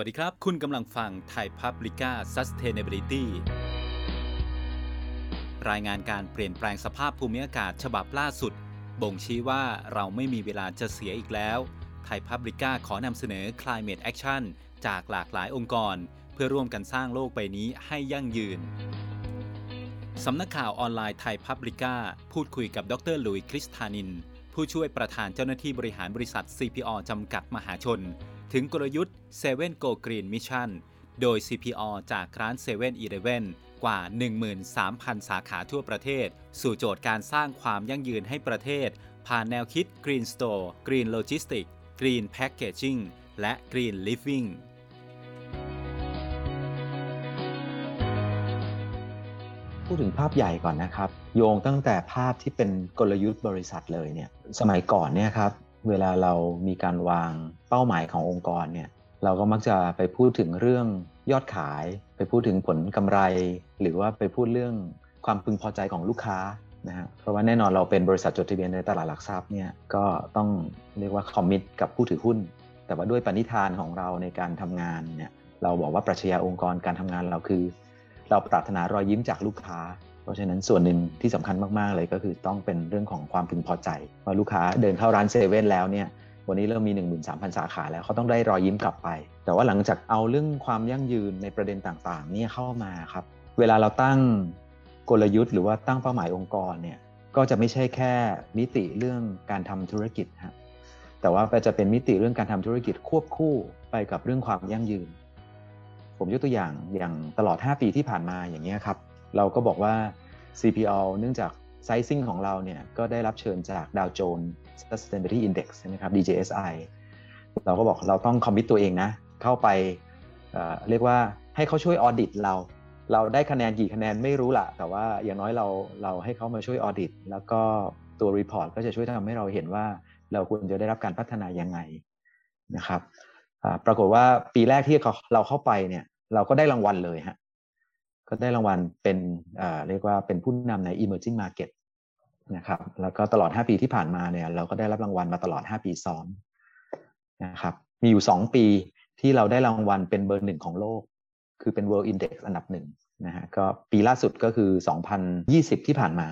วัสดีครับ คุณกำลังฟังไทยพับลิก้า Sustainability รายงานการเปลี่ยนแปลงสภาพภูมิอากาศฉบับล่าสุด บ่งชี้ว่าเราไม่มีเวลาจะเสียอีกแล้ว ไทยพับลิก้าขอนำเสนอ Climate Action จากหลากหลายองค์กร เพื่อร่วมกันสร้างโลกใบนี้ให้ยั่งยืน สำนักข่าวออนไลน์ไทยพับลิก้าพูดคุยกับดรลุยคริสทานิน ผู้ช่วยประธานเจ้าหน้าที่บริหารบริษัท CPO จำกัดมหาชน ถึงกลยุทธ์7 Go Green Mission โดย CPO จากร้าน7 e เ e ่ e กว่า 13,000 สาขาทั่วประเทศ สู่โจทย์การสร้างความยั่งยืนให้ประเทศ ผ่านแนวคิด Green Store Green Logistics Green Packaging และ Green Living พูดถึงภาพใหญ่ก่อนนะครับ โยงตั้งแต่ภาพที่เป็นกลยุทธ์บริษัทเลยเนี่ยสมัยก่อนเนี่ยครับ เวลาเรามีการวางเป้าหมายขององค์กรเนี่ยเราก็มักจะไปพูดถึงเรื่องยอดขาย ไปพูดถึงผลกำไร หรือว่าไปพูดเรื่องความพึงพอใจของลูกค้านะฮะเพราะว่าแน่นอนเราเป็นบริษัทจดทะเบียนในตลาดหลักทรัพย์เนี่ยก็ต้องเรียกว่าคอมมิตกับผู้ถือหุ้น แต่ว่าด้วยปณิธานของเราในการทำงานเนี่ยเราบอกว่าปรัชญาองค์กรการทำงานเราคือ เราปรารถนารอยยิ้มจากลูกค้า เพราะฉะนั้นส่วนหนึ่งที่สำคัญมาก ๆ เลยก็คือต้องเป็นเรื่องของความพึงพอใจว่าลูกค้าเดินเข้าร้านเซเว่นแล้วเนี่ยวันนี้เริ่มมี 13,000 สาขาแล้วเขาต้องได้รอยยิ้มกลับไป แต่ว่าหลังจากเอาเรื่องความยั่งยืนในประเด็นต่างๆนี่เข้ามาครับ เวลาเราตั้งกลยุทธ์หรือว่าตั้งเป้าหมายองค์กรเนี่ยก็จะไม่ใช่แค่มิติเรื่องการทำธุรกิจฮะแต่ว่าจะเป็นมิติเรื่องการทำธุรกิจควบคู่ไปกับเรื่องความยั่งยืน ผมยกตัวอย่างอย่างตลอด 5 ปีที่ผ่านมาอย่างนี้ครับ เราก็บอกว่า CPO เนื่องจาก sizing ของเราเนี่ยก็ได้รับเชิญจาก Dow Jones Sustainability Index ใช่ไหมครับ DJSI เราก็บอกเราต้อง commit ตัวเองนะ เข้าไปเรียกว่าให้เขาช่วย audit เรา เราได้คะแนนกี่คะแนนไม่รู้ละแต่ว่าอย่างน้อยเราเราให้เขามาช่วย audit แล้วก็ตัว report ก็จะช่วยทำให้เราเห็นว่าเราควรจะได้รับการพัฒนายังไงนะครับปรากฏว่าปีแรกที่เราเข้าไปเนี่ยเราก็ได้รางวัลเลยฮะ ก็ได้รางวัลเป็นเรียกว่าเป็นผู้นำใน emerging market นะครับแล้วก็ตลอด 5 ปีที่ผ่านมาเนี่ยเราก็ได้รับรางวัลมาตลอด 5 ปีซ้อนนะครับมีอยู่ 2 ปีที่เราได้รางวัลเป็นเบอร์หนึ่งของโลก คือเป็น World Index อันดับหนึ่งนะฮะก็ปีล่าสุดก็คือ 2020 ที่ผ่านมา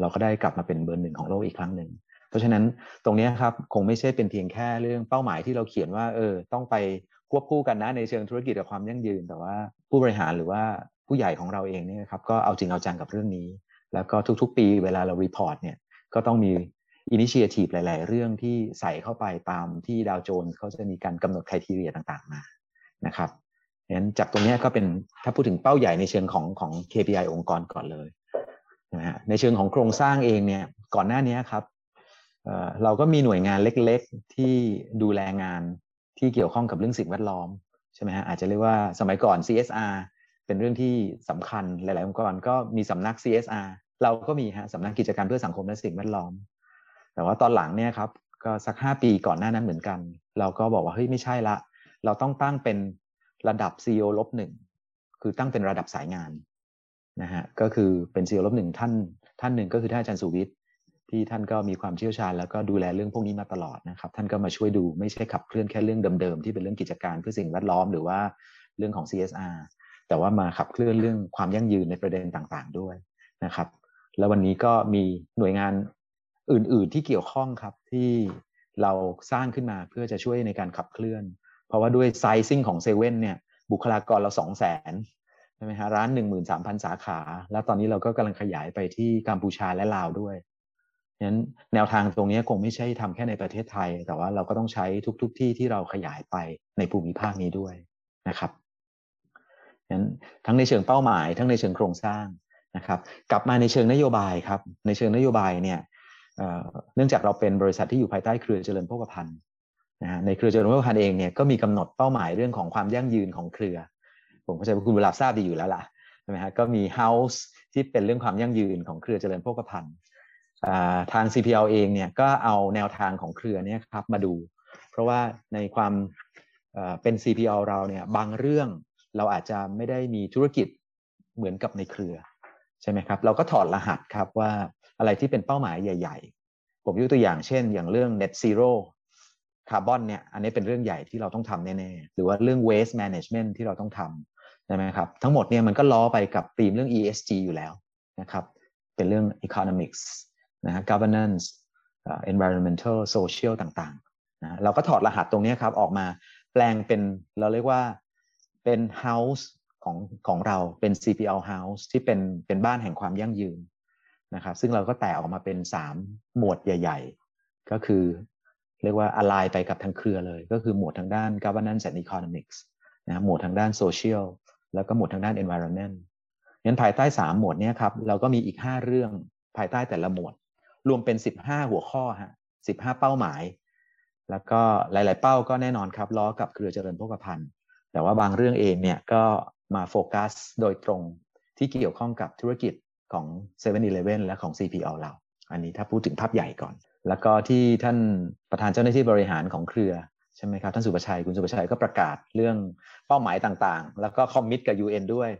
เราก็ได้กลับมาเป็นเบอร์หนึ่งของโลกอีกครั้งหนึ่งเพราะฉะนั้นตรงนี้ครับคงไม่ใช่เป็นเพียงแค่เรื่องเป้าหมายที่เราเขียนว่าเออต้องไปควบคู่กันนะในเชิงธุรกิจกับความยั่งยืนแต่ว่า ผู้บริหารหรือว่าผู้ใหญ่ของเราเองเนี่ยครับก็เอาจริงเอาจังกับเรื่องนี้ แล้วก็ทุกๆ ปีเวลาเรา report เนี่ยก็ต้องมี initiative หลาย ๆ เรื่องที่ใส่เข้าไปตามที่ Dow Jones เขาจะมีการกำหนด criteria ต่างๆมานะครับงั้นจากตรงนี้ก็เป็นถ้าพูดถึงเป้าใหญ่ในเชิงของของ KPI องค์กรก่อนเลยนะฮะในเชิงของโครงสร้างเองเนี่ยก่อนหน้านี้ครับเราก็มีหน่วยงานเล็ก ๆ ที่ดูแลงานที่เกี่ยวข้องกับเรื่องสิ่งแวดล้อม ใช่ไหมฮะอาจจะเรียกว่าสมัยก่อน CSR เป็นเรื่องที่สำคัญหลาย ๆ องค์กรก็มีสำนัก CSR เราก็มีฮะสำนักกิจการเพื่อสังคมและสิ่งแวดล้อม แต่ว่าตอนหลังเนี่ยครับก็สัก 5 ปีก่อนหน้านั้นเหมือนกัน เราก็บอกว่าเฮ้ยไม่ใช่ละ เราต้องตั้งเป็นระดับ CEO ลบหนึ่งคือตั้งเป็นระดับสายงานนะฮะก็คือเป็น CEO ลบหนึ่งท่านท่านหนึ่งก็คือท่านอาจารย์สุวิทย์ ที่ท่านก็มีความเชี่ยวชาญ แล้วก็ดูแลเรื่องพวกนี้มาตลอดนะครับ ท่านก็มาช่วยดูไม่ใช่ขับเคลื่อนแค่เรื่องเดิมๆที่เป็นเรื่องกิจการเพื่อสิ่งแวดล้อมหรือว่าเรื่องของ CSR แต่ว่ามาขับเคลื่อนเรื่องความยั่งยืนในประเด็นต่างๆด้วยนะครับ แล้ววันนี้ก็มีหน่วยงานอื่น ๆ ที่เกี่ยวข้องครับที่เราสร้างขึ้นมาเพื่อจะช่วยในการขับเคลื่อน เพราะว่าด้วยไซซิ่งของเซเว่นเนี่ยบุคลากรเราสองแสนใช่ไหมฮะร้านหนึ่งหมื่นสามพันสาขา แล้วตอนนี้เราก็กำลังขยายไปที่กัมพูชาและลาวด้วย นั้นแนวทางตรงนี้คงไม่ใช่ทำแค่ในประเทศไทย แต่ว่าเราก็ต้องใช้ทุกๆทที่ที่เราขยายไปในภูมิภาคนี้ด้วยนะครับนั้นทั้งในเชิงเป้าหมาย ทั้งในเชิงโครงสร้างนะครับ กลับมาในเชิงนโยบายครับ ในเชิงนโยบายเนี่ยเนื่องจากเราเป็นบริษัทที่อยู่ภายใต้เครือเจริญโภคภัณฑ์นะฮะในเครือเจริญโภคภัณฑ์เองเนี่ยก็มีกำหนดเป้าหมายเรื่องของความยั่งยืนของเครือ ผมเข้าใจว่าคุณเวลาทราบดีอยู่แล้วล่ะใช่ไหมฮะก็มี house ที่เป็นเรื่องความยั่งยืนของเครือเจริญโภคภัณฑ์ ทาง CPL เองเนี่ยก็เอาแนวทางของเครือเนี่ยครับมาดู เพราะว่าในความเป็น CPL เราเนี่ยบางเรื่องเราอาจจะไม่ได้มีธุรกิจเหมือนกับในเครือใช่ไหมครับ เราก็ถอดรหัสครับว่าอะไรที่เป็นเป้าหมายใหญ่ ๆ ผมยกตัวอย่างเช่น อย่างเรื่อง net zero คาร์บอนเนี่ยอันนี้เป็นเรื่องใหญ่ที่เราต้องทำแน่ๆ หรือว่าเรื่อง waste management ที่เราต้องทำใช่ไหมครับ ทั้งหมดเนี่ยมันก็ล้อไปกับธีมเรื่อง ESG อยู่แล้วนะครับ เป็นเรื่อง economics นะ governance environmental social ต่างๆนะเราก็ถอดรหัสตรงนี้ครับออกมาแปลงเป็นเราเรียกว่าเป็น house ของของเราเป็น CPL house ที่เป็นเป็นบ้านแห่งความยั่งยืนนะครับซึ่งเราก็แตกออกมาเป็น 3 หมวดใหญ่ ๆ ก็คือเรียกว่า align ไปกับทั้งเครือเลย ก็คือหมวดทางด้าน governance and economics นะหมวดทางด้าน social แล้วก็หมวดทางด้าน environment งั้นภายใต้ 3 หมวดนี้ครับเราก็มีอีก 5 เรื่องภายใต้แต่ละหมวด รวมเป็น 15 หัวข้อฮะ15 เป้าหมาย แล้วก็หลาย ๆ เป้าก็แน่นอนครับล้อกับเครือเจริญพกพันธ์แต่ว่าบางเรื่องเองเนี่ยก็มาโฟกัสโดยตรงที่เกี่ยวข้องกับธุรกิจของ7 e เ e ่ e อและของ CPO เรา อันนี้ถ้าพูดถึงภาพใหญ่ก่อน แล้วก็ที่ท่านประธานเจ้าหน้าที่บริหารของเครือใช่ไหมครับท่านสุประชัยคุณสุประชัยก็ประกาศเรื่องเป้าหมายต่างๆ แล้วก็คอมมิตกับ UN ด้วย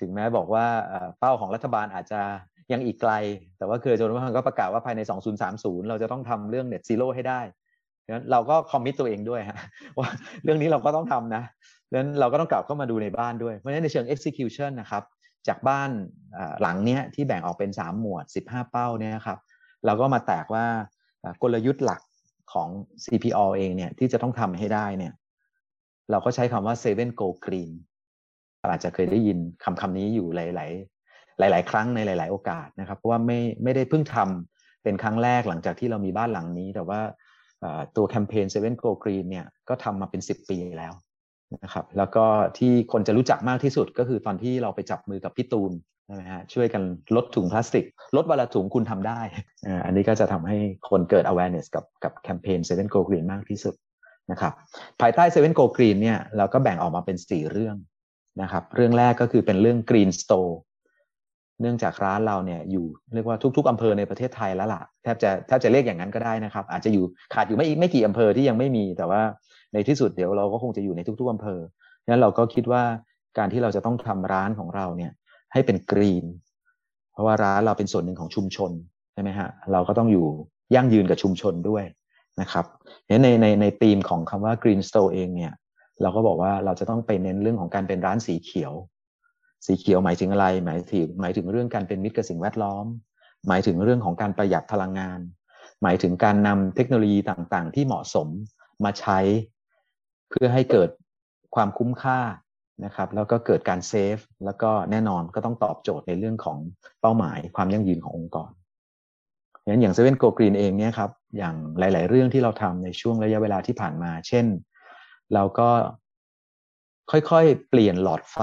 ถึงแม้บอกว่าเป้าของรัฐบาลอาจจะ ยังอีกไกล แต่ว่าเครือจนวันก็ประกาศว่าภายใน 2030 เราจะต้องทำเรื่อง net zero ให้ได้งั้นเราก็คอมมิตตัวเองด้วยฮะว่าเรื่องนี้เราก็ต้องทำนะดังนั้นเราก็ต้องกลับเข้ามาดูในบ้านด้วย เพราะฉะนั้นในเชิง execution นะครับ จากบ้านหลังเนี้ยที่แบ่งออกเป็น 3 หมวด 15 เป้าเนี่ยครับเราก็มาแตกว่ากลยุทธ์หลักของ CPO เองเนี่ยที่จะต้องทำให้ได้เนี่ยเราก็ใช้คำว่า seven go green อาจจะเคยได้ยินคำคำนี้อยู่หลาย หลาย ๆ ครั้งในหลาย ๆ โอกาสนะครับเพราะว่าไม่ไม่ได้เพิ่งทำเป็นครั้งแรกหลังจากที่เรามีบ้านหลังนี้ แต่ว่าตัวแคมเปญ Seven Go Green เนี่ยก็ทำมาเป็น 10 ปีแล้วนะครับแล้วก็ที่คนจะรู้จักมากที่สุดก็คือตอนที่เราไปจับมือกับพี่ตูนใช่ไหมฮะช่วยกันลดถุงพลาสติก ลดวันละถุงคุณทำได้ อันนี้ก็จะทำให้คนเกิด awareness กับกับแคมเปญ Seven Go Green มากที่สุดนะครับภายใต้ Seven Go Green เนี่ยเราก็แบ่งออกมาเป็น 4 เรื่องนะครับเรื่องแรกก็คือเป็นเรื่อง Green Store เนื่องจากร้านเราเนี่ยอยู่เรียกว่าทุก ๆอำเภอในประเทศไทยแล้วล่ะแทบจะแทบจะเรียกอย่างนั้นก็ได้นะครับ อาจจะอยู่ขาดอยู่ไม่ไม่กี่อำเภอที่ยังไม่มี แต่ว่าในที่สุดเดี๋ยวเราก็คงจะอยู่ในทุก ๆอำเภอนั้นเราก็คิดว่าการที่เราจะต้องทำร้านของเราเนี่ยให้เป็นกรีน เพราะว่าร้านเราเป็นส่วนหนึ่งของชุมชนใช่ไหมฮะเราก็ต้องอยู่ยั่งยืนกับชุมชนด้วยนะครับในในในธีมของคำว่า Green Store เองเนี่ยเราก็บอกว่าเราจะต้องไปเน้นเรื่องของการเป็นร้านสีเขียว สีเขียวหมายถึงอะไร หมายถึงหมายถึงเรื่องการเป็นมิตรกับสิ่งแวดล้อม หมายถึงเรื่องของการประหยัดพลังงาน หมายถึงการนำเทคโนโลยีต่างๆ ที่เหมาะสมมาใช้ เพื่อให้เกิดความคุ้มค่านะครับแล้วก็เกิดการเซฟแล้วก็แน่นอนก็ต้องตอบโจทย์ในเรื่องของเป้าหมายความยั่งยืนขององค์กรงั้นอย่าง7 Go Green เองเนี่ยครับอย่างหลาย ๆ เรื่องที่เราทำในช่วงระยะเวลาที่ผ่านมา เช่น เราก็ค่อยๆ เปลี่ยนหลอดไฟ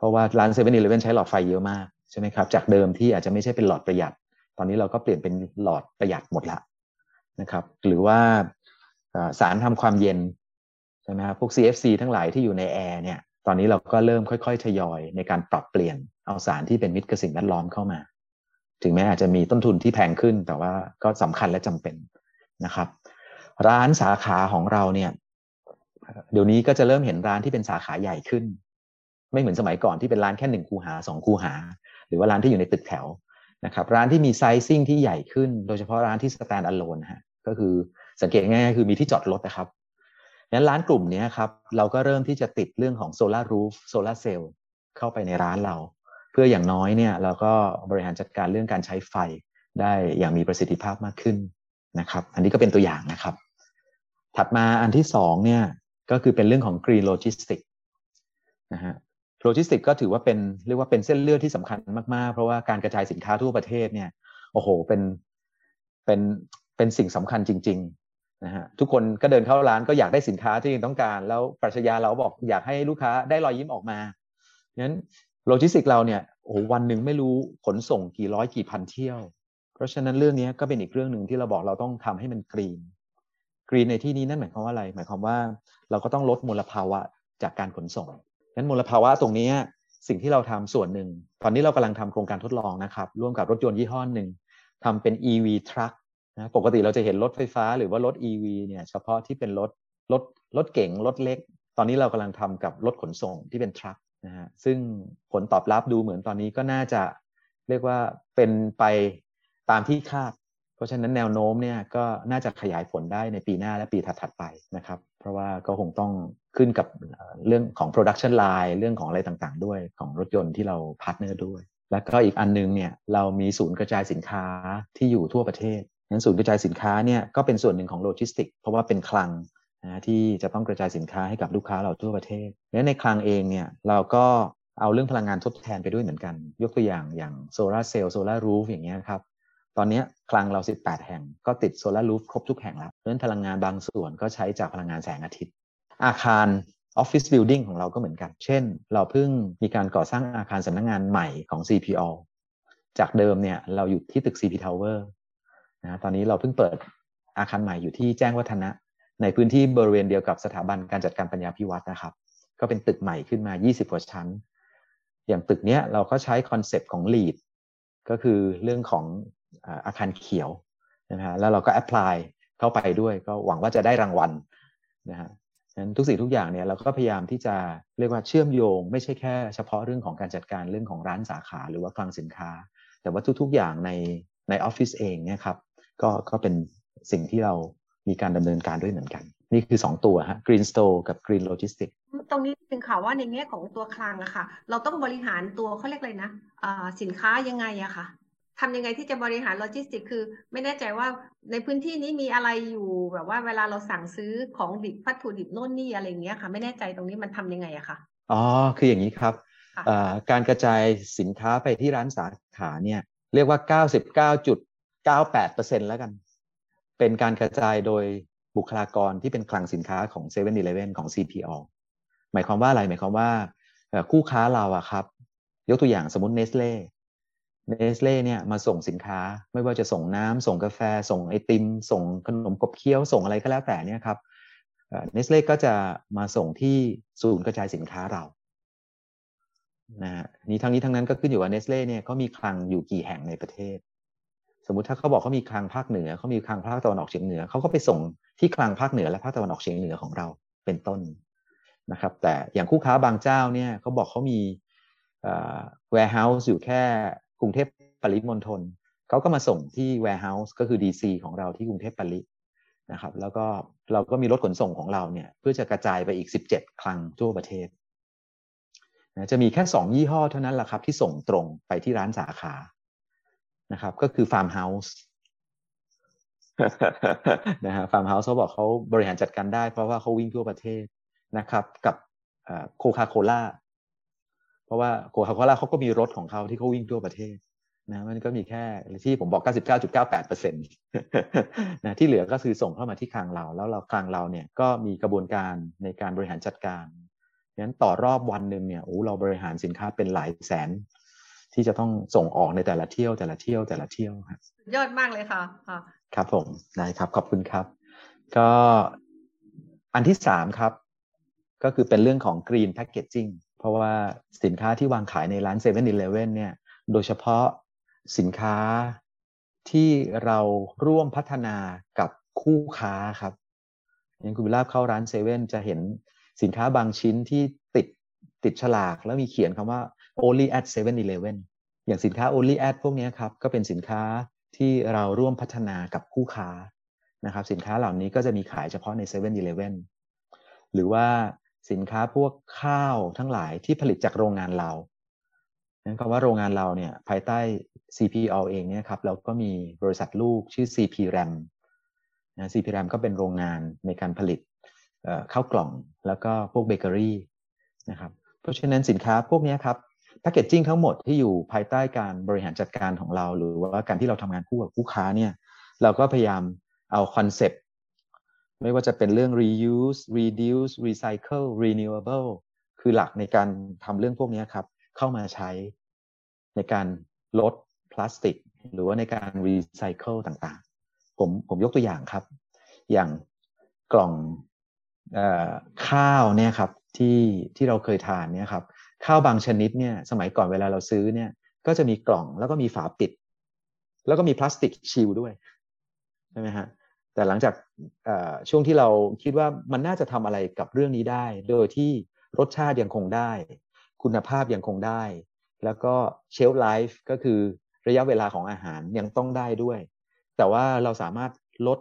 เพราะว่าร้านเซเว่นอีเลฟเว่นใช้หลอดไฟเยอะมากใช่ไหมครับจากเดิมที่อาจจะไม่ใช่เป็นหลอดประหยัด ตอนนี้เราก็เปลี่ยนเป็นหลอดประหยัดหมดละนะครับ หรือว่าสารทำความเย็นใช่ไหมครับพวก CFC ทั้งหลายที่อยู่ในแอร์เนี่ยตอนนี้เราก็เริ่มค่อยๆทยอยในการปรับเปลี่ยนเอาสารที่เป็นมิตรกับสิ่งแวดล้อมเข้ามา ถึงแม้อาจจะมีต้นทุนที่แพงขึ้น แต่ว่าก็สำคัญและจำเป็นนะครับ ร้านสาขาของเราเนี่ยเดี๋ยวนี้ก็จะเริ่มเห็นร้านที่เป็นสาขาใหญ่ขึ้น ไม่เหมือนสมัยก่อนที่เป็นร้านแค่หนึ่งคูหาสองคูหา หรือว่าร้านที่อยู่ในตึกแถวนะครับร้านที่มีไซซิ่งที่ใหญ่ขึ้น โดยเฉพาะร้านที่สแตนด์อะโลนฮะก็คือสังเกตง่ายๆคือมีที่จอดรถนะครับนั้นร้านกลุ่มนี้ครับเราก็เริ่มที่จะติดเรื่องของ solar roof โซลาร์เซลล์เข้าไปในร้านเรา เพื่ออย่างน้อยเนี่ยเราก็บริหารจัดการเรื่องการใช้ไฟได้อย่างมีประสิทธิภาพมากขึ้นนะครับ อันนี้ก็เป็นตัวอย่างนะครับ ถัดมาอันที่สองเนี่ยก็คือเป็นเรื่องของ Green Logistics นะฮะ โลจิสติกก็ถือว่าเป็นเรียกว่าเป็นเส้นเลือดที่สำคัญมากๆ เพราะว่าการกระจายสินค้าทั่วประเทศเนี่ยโอ้โหเป็นเป็นเป็นสิ่งสำคัญจริงๆนะฮะทุกคนก็เดินเข้าร้านก็อยากได้สินค้าที่ต้องการ แล้วปรัชญาเราบอกอยากให้ลูกค้าได้รอยยิ้มออกมางั้นโลจิสติกเราเนี่ยโอ้วันหนึ่งไม่รู้ขนส่งกี่ร้อยกี่พันเที่ยว เพราะฉะนั้นเรื่องนี้ก็เป็นอีกเรื่องหนึ่งที่เราบอกเราต้องทำให้มัน green green ในที่นี้นั่นหมายความว่าอะไร หมายความว่าเราก็ต้องลดมลภาวะจากการขนส่ง นั้นมลภาวะตรงนี้สิ่งที่เราทำส่วนหนึ่ง ตอนนี้เรากำลังทำโครงการทดลองนะครับ ร่วมกับรถยนต์ยี่ห้อหนึ่งทำเป็น EV truck นะปกติเราจะเห็นรถไฟฟ้าหรือว่ารถ EV เนี่ยเฉพาะที่เป็นรถรถรถเก๋งรถเล็ก ตอนนี้เรากำลังทำกับรถขนส่งที่เป็นทรัคนะฮะซึ่งผลตอบรับดูเหมือนตอนนี้ก็น่าจะเรียกว่าเป็นไปตามที่คาด ราะฉะนั้นแนวโน้มเนี่ยก็น่าจะขยายผลได้ในปีหน้าและปีถัดๆไปนะครับ เพราะว่าก็คงต้องขึ้นกับเรื่องของ production line เรื่องของอะไรต่างๆ ด้วยของรถยนต์ที่เรา partner ด้วย แล้วก็อีกอันนึงเนี่ยเรามีศูนย์กระจายสินค้าที่อยู่ทั่วประเทศนั้นศูนย์กระจายสินค้าเนี่ยก็เป็นส่วนหนึ่งของโลจิสติกเพราะว่าเป็นคลังนะที่จะต้องกระจายสินค้าให้กับลูกค้าเราทั่วประเทศ และในคลังเองเนี่ยเราก็เอาเรื่องพลังงานทดแทนไปด้วยเหมือนกัน ยกตัวอย่างอย่างโซลาร์เซลล์ solar roof อย่างเงี้ยครับ ตอนนี้คลังเรา 18 แห่งก็ติด solar roof ครบทุกแห่งแล้วเพราะฉะนั้นพลังงานบางส่วนก็ใช้จากพลังงานแสงอาทิตย์ อาคาร office building ของเราก็เหมือนกัน เช่น เราเพิ่งมีการก่อสร้างอาคารสำนักงานใหม่ของ CPO จากเดิมเนี่ยเราอยู่ที่ตึก CP Tower นะตอนนี้เราเพิ่งเปิดอาคารใหม่อยู่ที่แจ้งวัฒนะ ในพื้นที่บริเวณเดียวกับสถาบันการจัดการปัญญาภิวัฒน์นะครับ ก็เป็นตึกใหม่ขึ้นมา 20 กว่าชั้น อย่างตึกนี้เราก็ใช้ concept ของ LEED ก็คือเรื่องของ อาคารเขียวนะฮะแล้วเราก็แอพพลายเข้าไปด้วยก็หวังว่าจะได้รางวัลนะฮะนั้นทุกสิ่งทุกอย่างเนี่ยเราก็พยายามที่จะเรียกว่าเชื่อมโยง ไม่ใช่แค่เฉพาะเรื่องของการจัดการเรื่องของร้านสาขาหรือว่าคลังสินค้า แต่ว่าทุกๆอย่างในในออฟฟิศเองเนี่ยครับก็ก็เป็นสิ่งที่เรามีการดำเนินการด้วยเหมือนกัน นี่คือ 2 ตัวฮะ Green Store กับ Green Logistics ตรงนี้เป็นข่าวว่าในแง่ของตัวคลังอะค่ะ เราต้องบริหารตัวเขาเรียกอะไรนะสินค้ายังไงอะค่ะ ทำยังไงที่จะบริหารโลจิสติกคือ ไม่แน่ใจว่าในพื้นที่นี้มีอะไรอยู่แบบว่าเวลาเราสั่งซื้อของดิบวัตถุดิบโน่นนี่อะไรอย่างเงี้ยค่ะ ไม่แน่ใจตรงนี้มันทำยังไงอะค่ะอ๋อคืออย่างนี้ครับการกระจายสินค้าไปที่ร้านสาขาเนี่ยเรียกว่า 99.98%แล้วกัน เป็นการกระจายโดยบุคลากรที่เป็นคลังสินค้าของ7 e เ e ่ e อของ CPO หมายความว่าอะไรหมายความว่าคู่ค้าเราอะครับ ยกตัวอย่างสมมติเนสเล่ เนสเล่เนี่ยมาส่งสินค้าไม่ว่าจะส่งน้ำส่งกาแฟ ส่งไอติม ส่งขนมกบเคี้ยว ส่งอะไรก็แล้วแต่เนี่ยครับเนสเล่ก็จะมาส่งที่ศูนย์กระจายสินค้าเรานะนี้ทั้งนี้ทั้งนั้นก็ขึ้นอยู่ว่าเนสเล่เนี่ยเขามีคลังอยู่กี่แห่งในประเทศ สมมุติถ้าเขาบอกเขามีคลังภาคเหนือเขามีคลังภาคตะวันออกเฉียงเหนือเขาก็ไปส่งที่คลังภาคเหนือและภาคตะวันออกเฉียงเหนือของเราเป็นต้นนะครับ แต่อย่างคู่ค้าบางเจ้าเนี่ยเขาบอกเขามี warehouse อยู่แค่ กรุงเทพปริมณฑลเขาก็มาส่งที่ warehouse ก็คือ DC ของเราที่กรุงเทพปรินะครับแล้วก็เราก็มีรถขนส่งของเราเนี่ยเพื่อจะกระจายไปอีก 17 คลังทั่วประเทศนะจะมีแค่ 2 ยี่ห้อเท่านั้นแหละครับที่ส่งตรงไปที่ร้านสาขานะครับก็คือ Farm House นะฮะ Farm House เขาบอกเขาบริหารจัดการได้เพราะว่าเขาวิ่งทั่วประเทศนะครับ กับโคคาโคล่า เพราะว่าโคคาโคล่าเขาก็มีรถของเขาที่เขาวิ่งทั่วประเทศนะมันก็มีแค่ที่ผมบอก 99.98%นะที่เหลือก็คือส่งเข้ามาที่คลังเรา แล้วเราคลังเราเนี่ยก็มีกระบวนการในการบริหารจัดการงั้นต่อรอบวันหนึ่งเนี่ยโอ้เราบริหารสินค้าเป็นหลายแสน ที่จะต้องส่งออกในแต่ละเที่ยวแต่ละเที่ยวแต่ละเที่ยวครับยอดมากเลยค่ะครับผมได้ครับขอบคุณครับ ก็อันที่สามครับ ก็คือเป็นเรื่องของ green packaging เพราะว่าสินค้าที่วางขายในร้าน7 e เ e ่ e อเนี่ย โดยเฉพาะสินค้าที่เราร่วมพัฒนากับคู่ค้าครับอย่างคุณวิลาบเข้าร้านเซเว่นจะเห็นสินค้าบางชิ้นที่ติดติดฉลากแล้วมีเขียนคำว่า only at 7-Eleven อย่างสินค้า only at พวกนี้ครับ ก็เป็นสินค้าที่เราร่วมพัฒนากับคู่ค้านะครับ สินค้าเหล่านี้ก็จะมีขายเฉพาะใน 7-Eleven หรือว่า สินค้าพวกข้าวทั้งหลายที่ผลิตจากโรงงานเรานั้นคำว่าโรงงานเราเนี่ยภายใต้ CPO เองเนี่ยครับเราก็มีบริษัทลูกชื่อ CPRAM นะ CPRAM ก็เป็นโรงงานในการผลิตข้าวกล่องแล้วก็พวกเบเกอรี่นะครับเพราะฉะนั้นสินค้าพวกนี้ครับ packaging ทั้งหมดที่อยู่ภายใต้การบริหารจัดการของเรา หรือว่าการที่เราทำงานคู่กับผู้ค้าเนี่ยเราก็พยายามเอา concept ไม่ว่าจะเป็นเรื่อง reuse reduce recycle renewable คือหลักในการทำเรื่องพวกนี้ครับ เข้ามาใช้ในการลดพลาสติก หรือว่าในการรีไซเคิลต่างๆ ผมผมยกตัวอย่างครับ อย่างกล่องอข้าวเนี่ยครับที่ที่เราเคยทานเนี่ยครับ ข้าวบางชนิดเนี่ยสมัยก่อนเวลาเราซื้อเนี่ยก็จะมีกล่องแล้วก็มีฝาปิด แล้วก็มีพลาสติกชิลด้วยใช่ไหมฮะ แต่หลังจากช่วงที่เราคิดว่ามันน่าจะทำอะไรกับเรื่องนี้ได้ โดยที่รสชาติยังคงได้ คุณภาพยังคงได้ แล้วก็เชลฟ์ไลฟ์ก็คือระยะเวลาของอาหารยังต้องได้ด้วยแแต่ว่าเราสามารถลด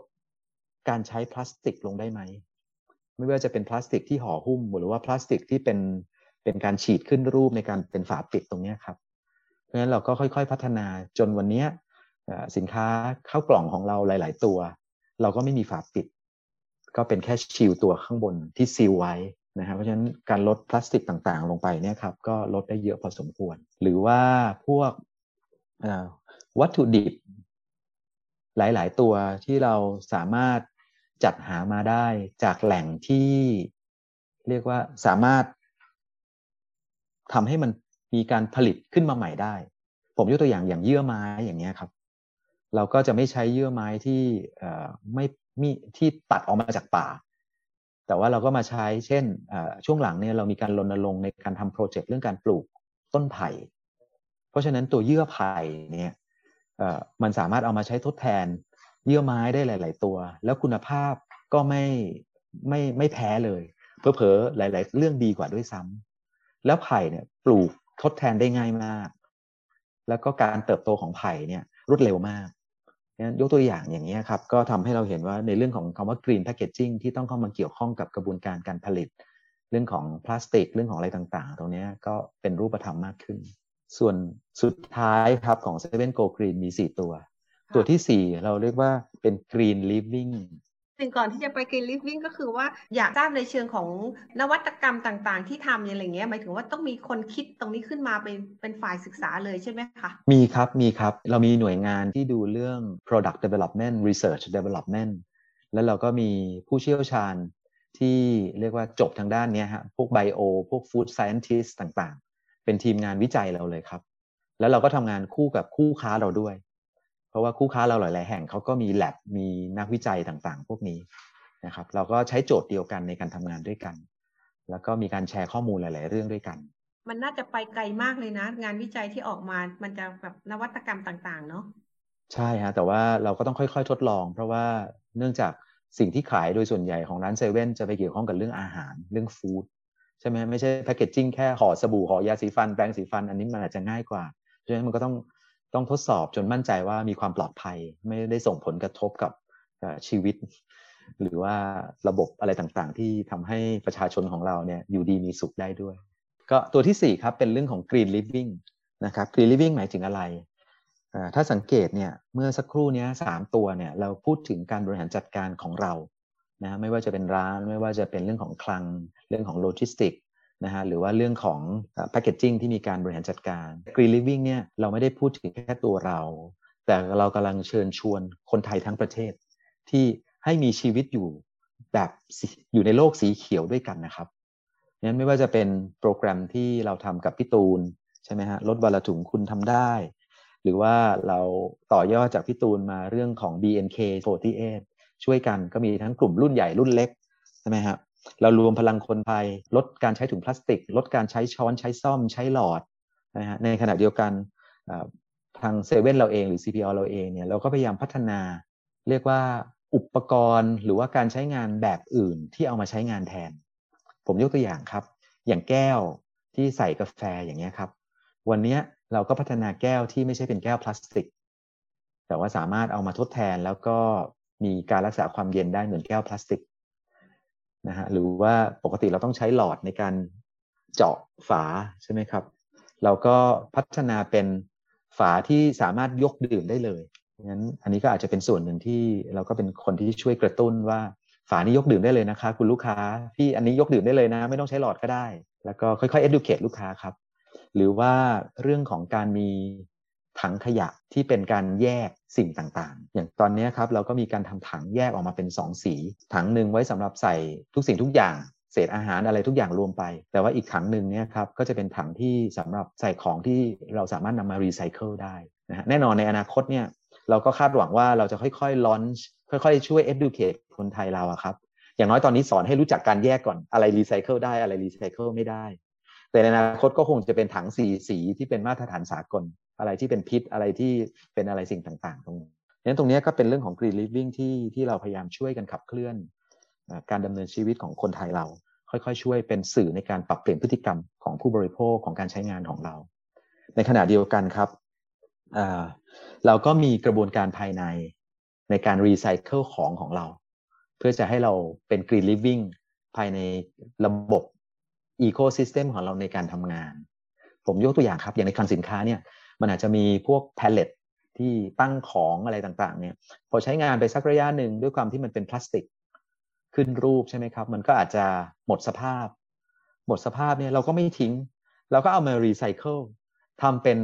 การใช้พลาสติกลงได้ไหม ไม่ว่าจะเป็นพลาสติกที่ห่อหุ้ม หรือว่าพลาสติกที่เป็นเป็นการฉีดขึ้นรูปในการเป็นฝาปิดตรงนี้ครับ เพราะฉะนั้นเราก็ค่อยๆ พัฒนาจนวันนี้สินค้าเข้ากล่องของเราหลาย ๆ ตัว เราก็ไม่มีฝาปิด ก็เป็นแค่ชิลตัวข้างบนที่ซีลไว้นะครับเพราะฉะนั้นการลดพลาสติกต่างๆ ลงไปเนี่ยครับก็ลดได้เยอะพอสมควร หรือว่าพวกวัตถุดิบ หลาย ๆ ตัวที่เราสามารถจัดหามาได้จากแหล่งที่เรียกว่าสามารถทำให้มันมีการผลิตขึ้นมาใหม่ได้ ผมยกตัวอย่างอย่างเยื่อไม้อย่างเงี้ยครับ เราก็จะไม่ใช้เยื่อไม้ที่ไม่มีที่ตัดออกมาจากป่า แต่ว่าเราก็มาใช้เช่นช่วงหลังเนี่ยเรามีการรณรงค์ในการทำโปรเจกต์เรื่องการปลูกต้นไผ่ เพราะฉะนั้นตัวเยื่อไผ่เนี่ยมันสามารถเอามาใช้ทดแทนเยื่อไม้ได้หลาย ๆ ตัว แล้วคุณภาพก็ไม่ไม่ไม่แพ้เลยเพอๆหลาย ๆ เรื่องดีกว่าด้วยซ้ำแล้วไผ่เนี่ยปลูกทดแทนได้ง่ายมาก แล้วก็การเติบโตของไผ่เนี่ยรวดเร็วมาก นั้นยกตัวอย่างอย่างนี้ครับก็ทำให้เราเห็นว่าในเรื่องของคำว่า green packaging ที่ต้องเข้ามาเกี่ยวข้องกับกระบวนการการผลิต เรื่องของพลาสติก เรื่องของอะไรต่าง ๆ ตรงนี้ก็เป็นรูปธรรมมากขึ้น ส่วนสุดท้ายครับของ 7 Go Green มี 4 ตัว ตัวที่ 4 เราเรียกว่าเป็น green living สิ่งก่อนที่จะไปกรีนลิฟวิ่งก็คือว่าอยากทราบในเชิงของนวัตกรรมต่างๆ ที่ทำอะไรเงี้ยหมายถึงว่าต้องมีคนคิดตรงนี้ขึ้นมาเป็นเป็นฝ่ายศึกษาเลยใช่ไหมคะ มีครับมีครับ เรามีหน่วยงานที่ดูเรื่อง product development research development แล้วเราก็มีผู้เชี่ยวชาญที่เรียกว่าจบทางด้านนี้ฮะพวกไบโอพวก food scientist ต่างๆ เป็นทีมงานวิจัยเราเลยครับ แล้วเราก็ทำงานคู่กับคู่ค้าเราด้วย เพราะว่าคู่ค้าเราหลาย ๆ แห่งเขาก็มีแ a บมีนักวิจัยต่างๆ พวกนี้นะครับ เราก็ใช้โจทย์เดียวกันในการทำงานด้วยกัน แล้วก็มีการแชร์ข้อมูลหลาย ๆ เรื่องด้วยกัน มันน่าจะไปไกลมากเลยนะ งานวิจัยที่ออกมา มันจะแบบนวัตกรรมต่างๆ เนาะใช่ฮะแต่ว่าเราก็ต้องค่อย ๆ ทดลอง เพราะว่าเนื่องจากสิ่งที่ขายโดยส่วนใหญ่ของร้านเซเว่นจะไปเกี่ยวข้องกับเรื่องอาหารเรื่องฟู้ดใช่ไหมไม่ใช่แพคเกจจิ้งแค่ห่อสบู่ห่อยาสีฟันแปรงสีฟันอันนี้มันอาจจะง่ายกว่าเพราะฉะนั้นมันก็ต้อง ต้องทดสอบจนมั่นใจว่ามีความปลอดภัย ไม่ได้ส่งผลกระทบกับชีวิต หรือว่าระบบอะไรต่างๆ ที่ทำให้ประชาชนของเราเนี่ยอยู่ดีมีสุขได้ด้วย ก็ตัวที่ 4 ครับ เป็นเรื่องของ green living นะครับ green living หมายถึงอะไร ถ้าสังเกตเนี่ยเมื่อสักครู่นี้สามตัวเนี่ยเราพูดถึงการบริหารจัดการของเรานะไม่ว่าจะเป็นร้านไม่ว่าจะเป็นเรื่องของคลัง เรื่องของโลจิสติก นะฮะหรือว่าเรื่องของแพคเกจจิ้งที่มีการบริหารจัดการ Green Living เนี่ยเราไม่ได้พูดถึงแค่ตัวเรา แต่เรากำลังเชิญชวนคนไทยทั้งประเทศ ที่ให้มีชีวิตอยู่แบบอยู่ในโลกสีเขียวด้วยกันนะครับนั้นไม่ว่าจะเป็นโปรแกรมที่เราทำกับพี่ตูนใช่ไหมฮะลดวันละถุงคุณทำได้ หรือว่าเราต่อยอดจากพี่ตูนมาเรื่องของ BNK48 ช่วยกันก็มีทั้งกลุ่มรุ่นใหญ่รุ่นเล็กใช่ไหมครับ เรารวมพลังคนไทยลดการใช้ถุงพลาสติก ลดการใช้ช้อนใช้ซ่อมใช้หลอดนะฮะในขณะเดียวกันทางเซเว่นเราเองหรือ CPO เราเองเนี่ยเราก็พยายามพัฒนา เรียกว่าอุปกรณ์หรือว่าการใช้งานแบบอื่นที่เอามาใช้งานแทน ผมยกตัวอย่างครับ อย่างแก้วที่ใส่กาแฟอย่างเงี้ยครับ วันนี้เราก็พัฒนาแก้วที่ไม่ใช่เป็นแก้วพลาสติก แต่ว่าสามารถเอามาทดแทนแล้วก็มีการรักษาความเย็นได้เหมือนแก้วพลาสติก นะฮะหรือว่าปกติเราต้องใช้หลอดในการเจาะฝาใช่ไหมครับ เราก็พัฒนาเป็นฝาที่สามารถยกดื่มได้เลยงั้นอันนี้ก็อาจจะเป็นส่วนหนึ่งที่เราก็เป็นคนที่ช่วยกระตุ้นว่าฝานี้ยกดื่มได้เลยนะคะ คุณลูกค้าพี่อันนี้ยกดื่มได้เลยนะ ไม่ต้องใช้หลอดก็ได้ แล้วก็ค่อยๆ educate ลูกค้าครับ หรือว่าเรื่องของการมี ถังขยะที่เป็นการแยกสิ่งต่างๆ อย่างตอนนี้ครับเราก็มีการทำถังแยกออกมาเป็น 2 สี ถังหนึ่งไว้สำหรับใส่ทุกสิ่งทุกอย่างเศษอาหารอะไรทุกอย่างรวมไป แต่ว่าอีกถังหนึ่งเนี่ยครับก็จะเป็นถังที่สำหรับใส่ของที่เราสามารถนำมารีไซเคิลได้นะฮะแน่นอนในอนาคตเนี่ยเราก็คาดหวังว่าเราจะค่อยๆลอนช์ค่อยๆ ช่วย educate คนไทยเราอะครับ อย่างน้อยตอนนี้สอนให้รู้จักการแยกก่อนอะไรรีไซเคิลได้อะไรรีไซเคิลไม่ได้ แต่ในอนาคตก็คงจะเป็นถังสีสีที่เป็นมาตรฐานสากล อะไรที่เป็นพิษอะไรที่เป็นอะไรสิ่งต่าง ๆ ตรงนี้นั้นตรงนี้ก็เป็นเรื่องของ green living ที่ที่เราพยายามช่วยกันขับเคลื่อน การดำเนินชีวิตของคนไทยเรา ค่อยๆ ช่วยเป็นสื่อในการปรับเปลี่ยนพฤติกรรมของผู้บริโภคของการใช้งานของเรา ในขณะเดียวกันครับเราก็มีกระบวนการภายในในการรีไซเคิลของของเรา เพื่อจะให้เราเป็น green living ภายในระบบ ecosystem ของเราในการทำงาน ผมยกตัวอย่างครับ อย่างในคลังสินค้าเนี่ย มันอาจจะมีพวกแพลเลตที่ตั้งของอะไรต่างๆเนี่ยพอใช้งานไปสักระยะหนึ่งด้วยความที่มันเป็นพลาสติก ขึ้นรูปใช่ไหมครับ มันก็อาจจะหมดสภาพ หมดสภาพเนี่ยเราก็ไม่ทิ้ง เราก็เอามารีไซเคิลทำเป็น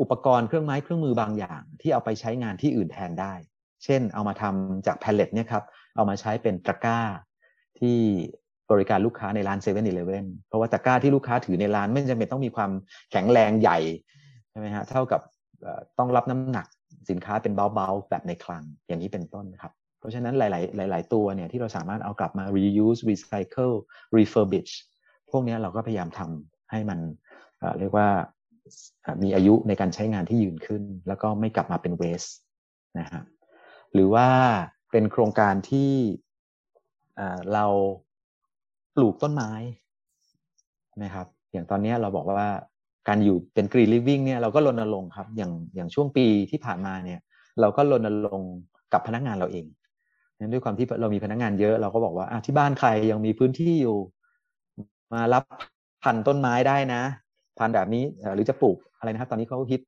อุปกรณ์เครื่องไม้เครื่องมือบางอย่าง ที่เอาไปใช้งานที่อื่นแทนได้ เช่น เอามาทำจากแพลเลตเนี่ยครับเอามาใช้เป็นตะกร้าที่ บริการลูกค้าในร้านเซเว่นอีเลฟเว่นเพราะว่าตะกร้าที่ลูกค้าถือในร้านไม่จำเป็นต้องมีความแข็งแรงใหญ่ใช่ไหมฮะเท่ากับต้องรับน้ำหนักสินค้าเป็นเบาๆแบบในคลังอย่างนี้เป็นต้นครับ เพราะฉะนั้นหลาย ๆ หลาย ๆ ตัวเนี่ยที่เราสามารถเอากลับมา reuse recycle refurbish พวกนี้เราก็พยายามทำให้มันเรียกว่ามีอายุในการใช้งานที่ยืนขึ้น แล้วก็ไม่กลับมาเป็นเวสนะฮะหรือว่าเป็นโครงการที่เรา ปลูกต้นไม้นะครับ อย่างตอนนี้เราบอกว่าการอยู่เป็นกรีนลิฟวิ่งเนี่ยเราก็รณรงค์ครับ อย่างอย่างช่วงปีที่ผ่านมาเนี่ย เราก็รณรงค์กับพนักงานเราเองนั้นด้วยความที่เรามีพนักงานเยอะเราก็บอกว่าที่บ้านใครยังมีพื้นที่อยู่ มารับพันต้นไม้ได้นะ พันแบบนี้หรือจะปลูกอะไรนะครับ ตอนนี้เขาคิด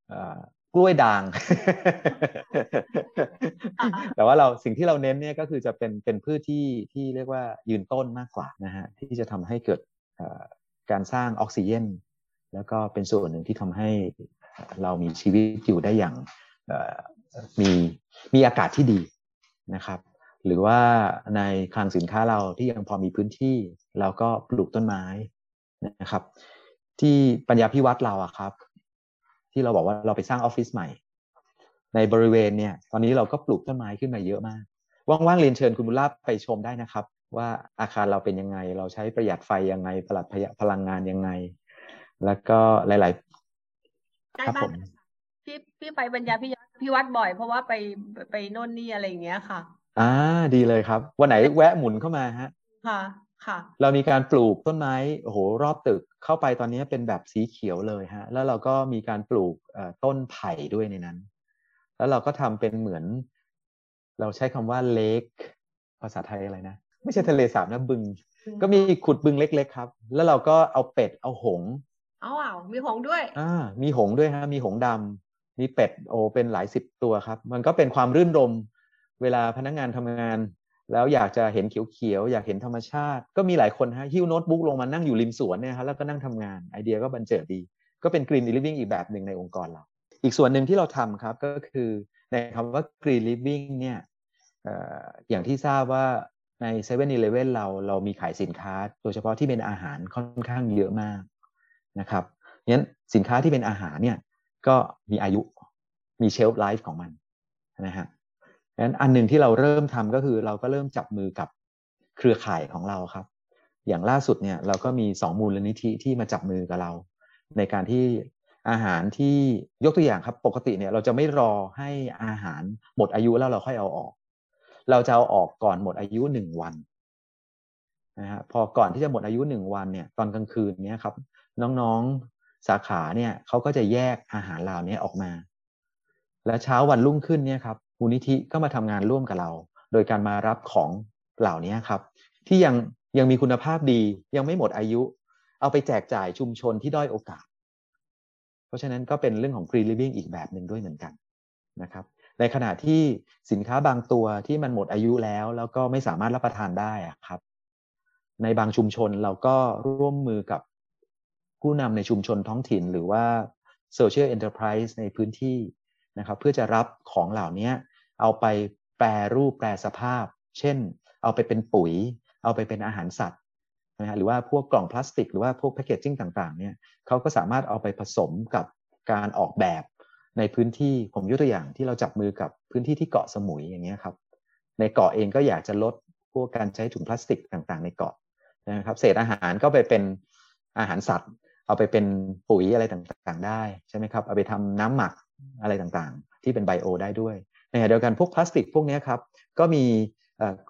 กล้วยด่าง แต่ว่าเราสิ่งที่เราเน้นเนี่ยก็คือจะเป็นเป็นพืชที่ที่เรียกว่ายืนต้นมากกว่านะฮะที่จะทำให้เกิดการสร้างออกซิเจนแล้วก็เป็นส่วนหนึ่งที่ทำให้เรามีชีวิตอยู่ได้อย่างมีมีอากาศที่ดีนะครับ หรือว่าในคลังสินค้าเราที่ยังพอมีพื้นที่เราก็ปลูกต้นไม้นะครับ ที่ปัญญาพิวัตรเราอะครับ ที่เราบอกว่าเราไปสร้างออฟฟิศใหม่ ในบริเวณเนี่ย ตอนนี้เราก็ปลูกต้นไม้ขึ้นมาเยอะมาก ว่างๆเรียนเชิญคุณบุญลาภไปชมได้นะครับ ว่าอาคารเราเป็นยังไง เราใช้ประหยัดไฟยังไงประหยัดพลังงานยังไง แล้วก็หลายๆครับผมพี่พี่ไปบรรยาพี่พี่วัดบ่อย เพราะว่าไปไปโน่นนี่อะไรอย่างเงี้ยค่ะ อ่าดีเลยครับ วันไหนแวะหมุนเข้ามาฮะ ค่ะค่ะ เรามีการปลูกต้นไม้โอ้โหรอบตึกเข้าไปตอนนี้เป็นแบบสีเขียวเลยฮะ แล้วเราก็มีการปลูกต้นไผ่ด้วยในนั้น แล้วเราก็ทำเป็นเหมือน เราใช้คำว่าเลกภาษาไทยอะไรนะ ไม่ใช่ทะเลสาบนะบึง ก็มีขุดบึงเล็ก ๆ ครับ แล้วเราก็เอาเป็ดเอาหงอ้าวมีหงด้วยอ่ามีหงด้วยฮะมีหงดำมีเป็ดโอเป็นหลายสิบตัวครับ มันก็เป็นความรื่นรมเวลาพนักงานทำงาน แล้วอยากจะเห็นเขียวๆอยากเห็นธรรมชาติ ก็มีหลายคนฮะหิ้วโน้ตบุ๊กลงมานั่งอยู่ริมสวนเนี่ยครับแล้วก็นั่งทำงานไอเดียก็บันเจิดดี ก็เป็น Green Living อีกแบบหนึ่งในองค์กรเรา อีกส่วนหนึ่งที่เราทำครับก็คือในคำว่า Green Living เนี่ยอย่างที่ทราบว่าใน7 e เ e ่ e อเราเรามีขายสินค้า โดยเฉพาะที่เป็นอาหารค่อนข้างเยอะมากนะครับงั้นสินค้าที่เป็นอาหารเนี่ยก็มีอายุมีเชลฟ์ไลฟ์ของมันนะฮะ งั้นอันหนึ่งที่เราเริ่มทำก็คือเราก็เริ่มจับมือกับเครือข่ายของเราครับ อย่างล่าสุดเนี่ยเราก็มีสองมูลนิธิที่มาจับมือกับเรา ในการที่อาหารที่ยกตัวอย่างครับปกติเนี่ยเราจะไม่รอให้อาหารหมดอายุแล้วเราค่อยเอาออก เราจะเอาออกก่อนหมดอายุหนึ่งวันนะฮะพอก่อนที่จะหมดอายุหนึ่งวันเนี่ยตอนกลางคืนเนี้ยครับ น้องๆสาขาเนี่ยเขาก็จะแยกอาหารเหล่านี้ออกมา และเช้าวันรุ่งขึ้นเนี่ยครับ มูลนิธิก็มาทำงานร่วมกับเรา โดยการมารับของเหล่านี้ครับ ที่ยังยังมีคุณภาพดียังไม่หมดอายุ เอาไปแจกจ่ายชุมชนที่ด้อยโอกาส เพราะฉะนั้นก็เป็นเรื่องของ green living อีกแบบหนึ่งด้วยเหมือนกันนะครับ ในขณะที่สินค้าบางตัวที่มันหมดอายุแล้ว แล้วก็ไม่สามารถรับประทานได้อะครับ ในบางชุมชนเราก็ร่วมมือกับผู้นำในชุมชนท้องถิ่นหรือว่า Social Enterprise ในพื้นที่ นะครับเพื่อจะรับของเหล่านี้เอาไปแปรรูปแปรสภาพ เช่น เอาไปเป็นปุ๋ย เอาไปเป็นอาหารสัตว์นะฮะหรือว่าพวกกล่องพลาสติก หรือว่าพวกแพคเกจจิ้งต่างๆเนี่ยเขาก็สามารถเอาไปผสมกับการออกแบบในพื้นที่ผมยกตัวอย่างที่เราจับมือกับพื้นที่ที่เกาะสมุยอย่างเงี้ยครับในเกาะเองก็อยากจะลดพวกการใช้ถุงพลาสติกต่างๆ ในเกาะนะครับเศษอาหารก็ไปเป็นอาหารสัตว์ เอาไปเป็นปุ๋ยอะไรต่างๆ ได้ใช่ไหมครับเอาไปทำน้ำหมัก อะไรต่างๆ ที่เป็นไบโอได้ด้วยในขณะเดียวกันพวกพลาสติกพวกนี้ครับก็มี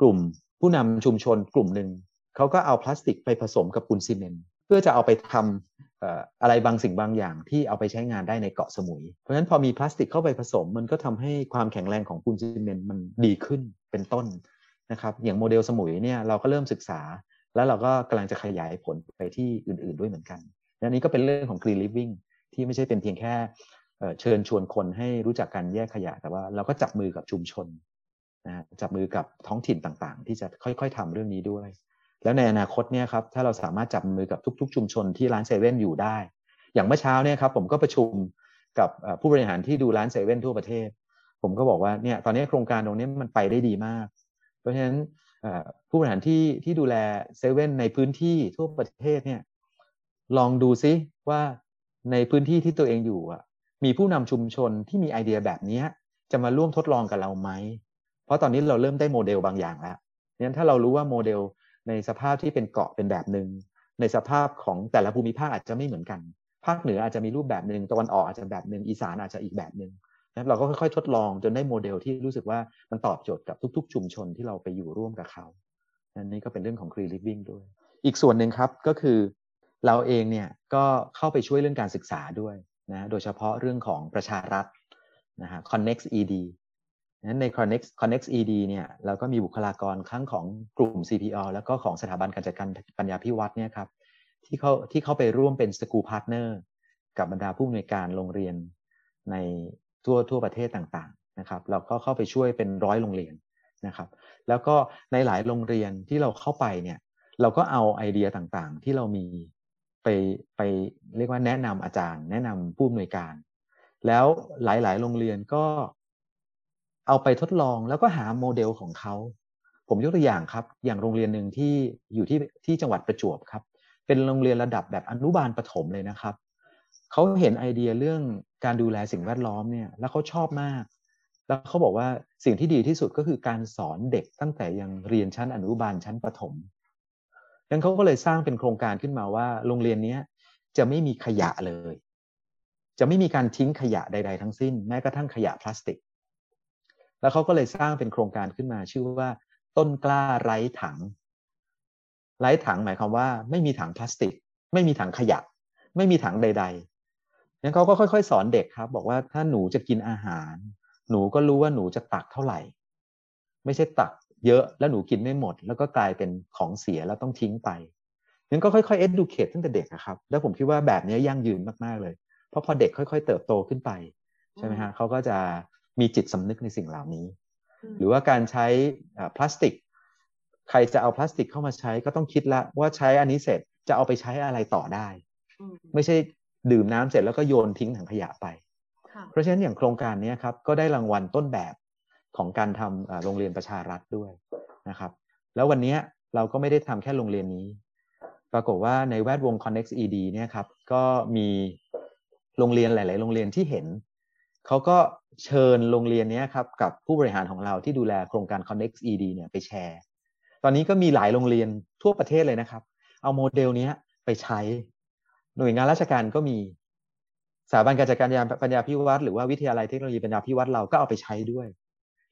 กลุ่มผู้นำชุมชนกลุ่มหนึ่งเขาก็เอาพลาสติกไปผสมกับปูนซีเมนต์เพื่อจะเอาไปทอะไรบางสิ่งบางอย่างที่เอาไปใช้งานได้ในเกาะสมุย เพราะฉะนั้นพอมีพลาสติกเข้าไปผสม มันก็ทำให้ความแข็งแรงของปูนซีเมนต์มันดีขึ้นเป็นต้นนะครับอย่างโมเดลสมุยเนี่ยเราก็เริ่มศึกษา แล้วเราก็กำลังจะขยายผลไปที่อื่น ๆด้วยเหมือนกัน และนี้ก็เป็นเรื่องของ green living ที่ไม่ใช่เป็นเพียงแค่ เชิญชวนคนให้รู้จักการแยกขยะ แต่ว่าเราก็จับมือกับชุมชนนะจับมือกับท้องถิ่นต่างๆ ที่จะค่อย ๆทำเรื่องนี้ด้วย แล้วในอนาคตเนี่ยครับถ้าเราสามารถจับมือกับทุก ๆ ชุมชนที่ร้านเซเว่นอยู่ได้ อย่างเมื่อเช้าเนี่ยครับผมก็ประชุมกับผู้บริหารที่ดูร้านเซเว่นทั่วประเทศ ผมก็บอกว่าเนี่ยตอนนี้โครงการตรงนี้มันไปได้ดีมาก เพราะฉะนั้นผู้บริหารที่ที่ดูแลเซเว่นในพื้นที่ทั่วประเทศเนี่ยลองดูซิว่าในพื้นที่ที่ตัวเองอยู่อะ มีผู้นำชุมชนที่มีไอเดียแบบนี้จะมาร่วมทดลองกับเราไหม เพราะตอนนี้เราเริ่มได้โมเดลบางอย่างแล้วนั้นถ้าเรารู้ว่าโมเดลในสภาพที่เป็นเกาะเป็นแบบหนึ่งในสภาพของแต่ละภูมิภาคอาจจะไม่เหมือนกัน ภาคเหนืออาจจะมีรูปแบบหนึ่งตะวันออกอาจจะแบบหนึ่งอีสานอาจจะอีกแบบหนึ่งนะเราก็ค่อยๆ ทดลองจนได้โมเดลที่รู้สึกว่ามันตอบโจทย์กับทุก ๆ ชุมชนที่เราไปอยู่ร่วมกับเขานั่นนี่ก็เป็นเรื่องของ Green Living ด้วย อีกส่วนหนึ่งครับก็คือ เราเองเนี่ยก็เข้าไปช่วยเรื่องการศึกษาด้วย นะโดยเฉพาะเรื่องของประชารัฐนะฮะ Connect ED นั้นใน Connect Connect ED เนี่ยเราก็มีบุคลากรทั้งของกลุ่ม CPO แล้วก็ของสถาบันการจัดการปัญญาภิวัฒน์เนี่ยครับที่เขาที่เขาไปร่วมเป็น school partner กับบรรดาผู้อำนวยการโรงเรียนในทั่วทั่วประเทศต่างๆนะครับ เราก็เข้าไปช่วยเป็นร้อยโรงเรียนนะครับ แล้วก็ในหลายโรงเรียนที่เราเข้าไปเนี่ยเราก็เอาไอเดียต่างๆ ที่เรามี ไปไปเรียกว่าแนะนำอาจารย์ แนะนำผู้อำนวยการ แล้วหลาย ๆ โรงเรียนก็เอาไปทดลองแล้วก็หาโมเดลของเขา ผมยกตัวอย่างครับ อย่างโรงเรียนหนึ่งที่อยู่ที่ที่จังหวัดประจวบครับ เป็นโรงเรียนระดับแบบอนุบาลประถมเลยนะครับเขาเห็นไอเดียเรื่องการดูแลสิ่งแวดล้อมเนี่ย แล้วเขาชอบมาก แล้วเขาบอกว่าสิ่งที่ดีที่สุดก็คือการสอนเด็กตั้งแต่ยังเรียนชั้นอนุบาลชั้นประถม ดังเขาก็เลยสร้างเป็นโครงการขึ้นมาว่า โรงเรียนนี้จะไม่มีขยะเลย จะไม่มีการทิ้งขยะใด ๆ ทั้งสิ้น แม้กระทั่งขยะพลาสติก แล้วเขาก็เลยสร้างเป็นโครงการขึ้นมา ชื่อว่า ต้นกล้าไร้ถัง ไร้ถังหมายความว่า ไม่มีถังพลาสติก ไม่มีถังขยะ ไม่มีถังใดๆนั้นเขาก็ค่อย ๆ สอนเด็กครับ บอกว่าถ้าหนูจะกินอาหาร หนูก็รู้ว่าหนูจะตักเท่าไหร่ ไม่ใช่ตัก เยอะแล้วหนูกินไม่หมด แล้วก็กลายเป็นของเสียแล้วต้องทิ้งไปนั้นก็ค่อยๆ educate ตั้งแต่เด็กครับ แล้วผมคิดว่าแบบนี้ยั่งยืนมากๆเลย เพราะพอเด็กค่อย ๆ เติบโตขึ้นไปใช่ไหมฮะเขาก็จะมีจิตสำนึกในสิ่งเหล่านี้ หรือว่าการใช้พลาสติก ใครจะเอาพลาสติกเข้ามาใช้ก็ต้องคิดละว่าใช้อันนี้เสร็จจะเอาไปใช้อะไรต่อได้ ไม่ใช่ดื่มน้ำเสร็จแล้วก็โยนทิ้งถังขยะไป เพราะฉะนั้นอย่างโครงการนี้ครับก็ได้รางวัลต้นแบบ ของการทำโรงเรียนประชารัฐด้วยนะครับ แล้ววันนี้เราก็ไม่ได้ทำแค่โรงเรียนนี้ ปรากฏว่าในแวดวง Connect ED เนี่ยครับก็มีโรงเรียนหลาย ๆ โรงเรียนที่เห็น เขาก็เชิญโรงเรียนนี้ครับกับผู้บริหารของเราที่ดูแลโครงการ Connect ED เนี่ยไปแชร์ ตอนนี้ก็มีหลายโรงเรียนทั่วประเทศเลยนะครับ เอาโมเดลนี้ไปใช้ หน่วยงานราชการก็มีสถาบันการจัดการปัญญาพิวัตรหรือว่าวิทยาลัยเทคโนโลยีปัญญาพิวัตรเราก็เอาไปใช้ด้วย